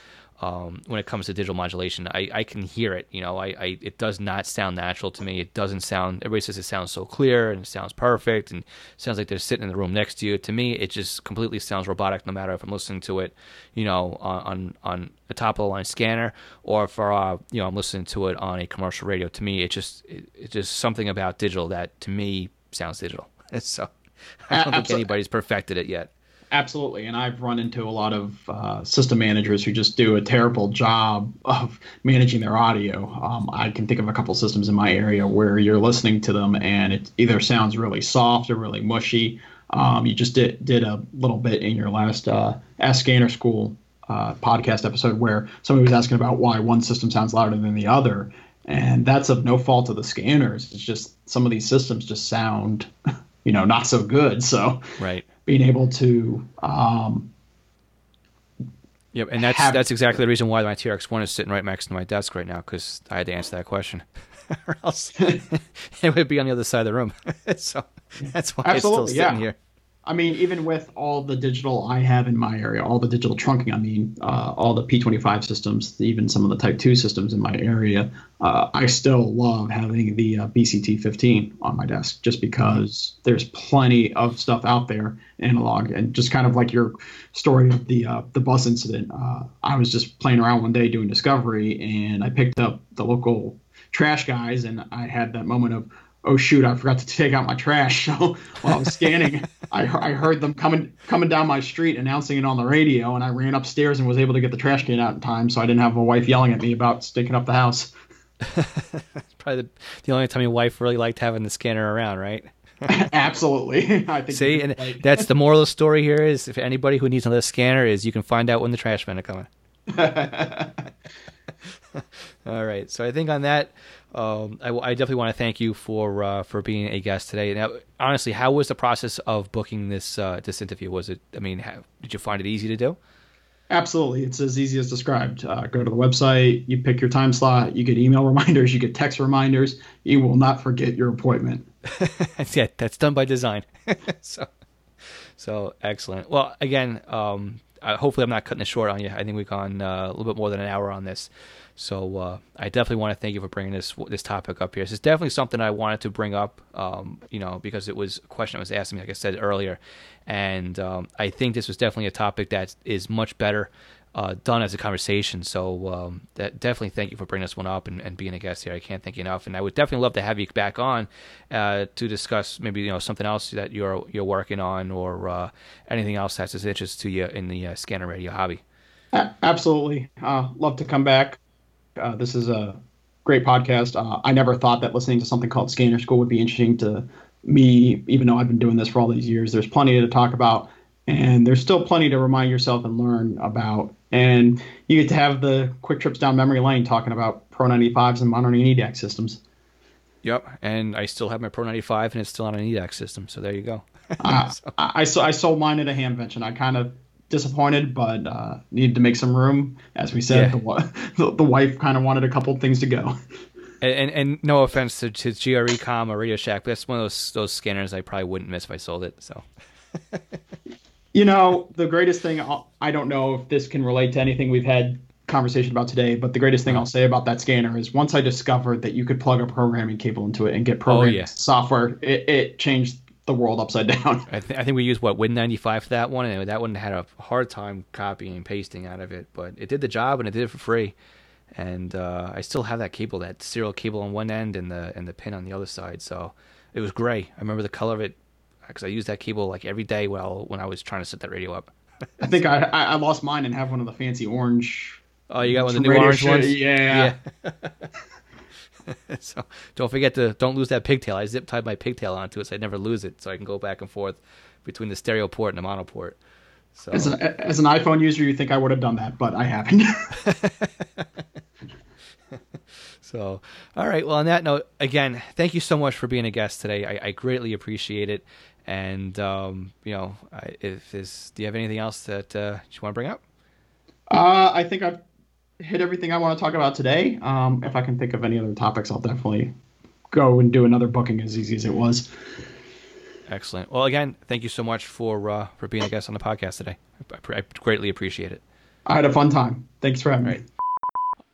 um, when it comes to digital modulation. I, I can hear it. You know, I, I, it does not sound natural to me. It doesn't sound. Everybody says it sounds so clear and it sounds perfect and sounds like they're sitting in the room next to you. To me, it just completely sounds robotic. No matter if I'm listening to it, you know, on on a top of the line scanner or if uh, you know I'm listening to it on a commercial radio. To me, it just it, it's just something about digital that to me sounds digital. so I don't think anybody's perfected it yet. Absolutely, and I've run into a lot of uh, system managers who just do a terrible job of managing their audio. Um, I can think of a couple systems in my area where you're listening to them and it either sounds really soft or really mushy. Um, you just did did a little bit in your last uh, Ask Scanner School uh, podcast episode where somebody was asking about why one system sounds louder than the other, and that's of no fault of the scanners. It's just some of these systems just sound, you know, not so good. So right being able to um, Yep, and that's have- that's exactly the reason why my TRX one is sitting right next to my desk right now because I had to answer that question, or else it would be on the other side of the room. so that's why Absolutely, it's still sitting yeah. here. I mean, even with all the digital I have in my area, all the digital trunking, I mean, uh, all the P25 systems, even some of the Type 2 systems in my area, uh, I still love having the uh, BCT15 on my desk just because there's plenty of stuff out there analog. And just kind of like your story of the uh, the bus incident, uh, I was just playing around one day doing discovery and I picked up the local trash guys and I had that moment of, oh shoot, I forgot to take out my trash. So while I was scanning, I, I heard them coming coming down my street announcing it on the radio, and I ran upstairs and was able to get the trash can out in time, so I didn't have my wife yelling at me about stinking up the house. Probably the, the only time your wife really liked having the scanner around, right? Absolutely, I think. See, and that's the moral of the story here is if anybody who needs another scanner is you can find out when the trash men are coming. All right, so I think on that, um, I, I definitely want to thank you for uh, for being a guest today. Now, honestly, how was the process of booking this uh, this interview? Was it? I mean, how, did you find it easy to do? Absolutely, it's as easy as described. Uh, go to the website, you pick your time slot, you get email reminders, you get text reminders. You will not forget your appointment. yeah, that's done by design. so, so excellent. Well, again, um, hopefully I'm not cutting it short on you. I think we've gone uh, a little bit more than an hour on this. So uh, I definitely want to thank you for bringing this this topic up here. This is definitely something I wanted to bring up, um, you know, because it was a question that was asked me, like I said earlier, and um, I think this was definitely a topic that is much better uh, done as a conversation. So um, that definitely thank you for bringing this one up and, and being a guest here. I can't thank you enough, and I would definitely love to have you back on uh, to discuss maybe you know something else that you're you're working on or uh, anything else that's of interest to you in the uh, scanner radio hobby. Absolutely, uh, love to come back. Uh, this is a great podcast. Uh, I never thought that listening to something called Scanner School would be interesting to me, even though I've been doing this for all these years. There's plenty to talk about, and there's still plenty to remind yourself and learn about. And you get to have the quick trips down memory lane talking about Pro 95s and modern EDACS systems. Yep, and I still have my Pro 95, and it's still on an EDACS system. So there you go. uh, I, I, I sold mine at a Hamvention. I kind of disappointed, but uh, needed to make some room. As we said, Yeah. the, the, wife kind of wanted a couple things to go. And, and, and no offense to, to GRE Com or Radio Shack, but that's one of those those scanners I probably wouldn't miss if I sold it. So You know, the greatest thing I'll, I don't know if this can relate to anything we've had conversation about today, but the greatest thing I'll say about that scanner is once I discovered that you could plug a programming cable into it and get programming yeah. software, it, it changed the world upside down. I, th- I think we used what Win95 for that one, and that one had a hard time copying and pasting out of it, but it did the job and it did it for free. And uh, I still have that cable, that serial cable on one end and the and the pin on the other side. So it was gray. I remember the color of it because I used that cable like every day while when I was trying to set that radio up. I think I, I I lost mine and have one of the fancy orange. Oh, you got one of the new orange shit. ones? Yeah. Yeah. so don't forget to don't lose that pigtail. I zip tied my pigtail onto it so I never lose it, so I can go back and forth between the stereo port and the mono port. So As an, as an iPhone user, you think I would have done that, but I haven't. So, all right. Well, on that note, again, thank you so much for being a guest today. I, I greatly appreciate it. And um, you know, I, if there's, do you have anything else that uh, you want to bring up? uh, I think I've hit everything I want to talk about today. Um, if I can think of any other topics, I'll definitely go and do another booking as easy as it was. Excellent. Well, again, thank you so much for uh, for being a guest on the podcast today. I, I greatly appreciate it. I had a fun time. Thanks for having me.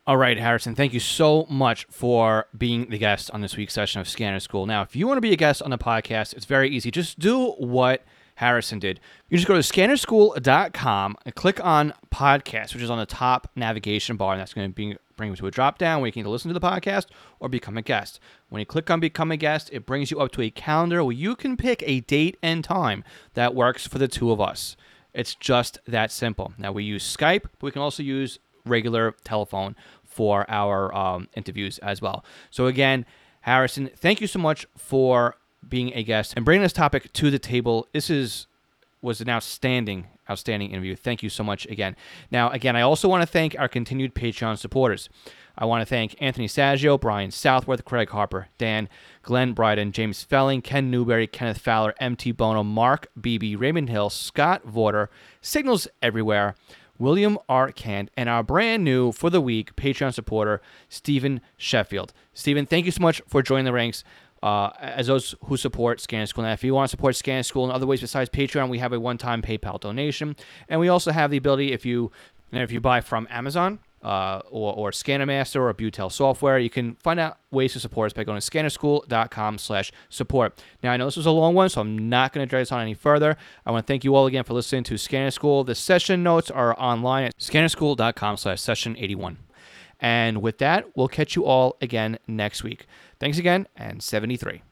All right, Harrison, thank you so much for being the guest on this week's session of Scanner School. Now, if you want to be a guest on the podcast, it's very easy. Just do what Harrison did. You just go to scannerschool.com and click on podcast, which is on the top navigation bar, and that's going to be, bring you to a drop down where you can either listen to the podcast or become a guest. When you click on become a guest, it brings you up to a calendar where you can pick a date and time that works for the two of us. It's just that simple. Now we use Skype, but we can also use regular telephone for our um, interviews as well. So again, Harrison, thank you so much for being a guest and bringing this topic to the table. This is was an outstanding, outstanding interview. Thank you so much again. Now, again, I also want to thank our continued Patreon supporters. I want to thank Anthony Saggio, Brian Southworth, Craig Harper, Dan, Glenn Bryden, James Felling, Ken Newberry, Kenneth Fowler, MT Bono, Mark Beebe, Raymond Hill, Scott Vorder, Signals Everywhere, William R. Cand, and our brand new for the week Patreon supporter, Stephen Sheffield. Stephen, thank you so much for joining the ranks. Uh, as those who support Scanner School. Now, if you want to support Scanner School in other ways besides Patreon, we have a one-time PayPal donation, and we also have the ability if you if you buy from Amazon uh, or, or ScannerMaster or Butel software, you can find out ways to support us by going to scannerschool.com slash support. Now, I know this was a long one, so I'm not going to drag this on any further. I want to thank you all again for listening to Scanner School. The session notes are online at scannerschool.com slash session 81. And with that, we'll catch you all again next week. Thanks again, and 73.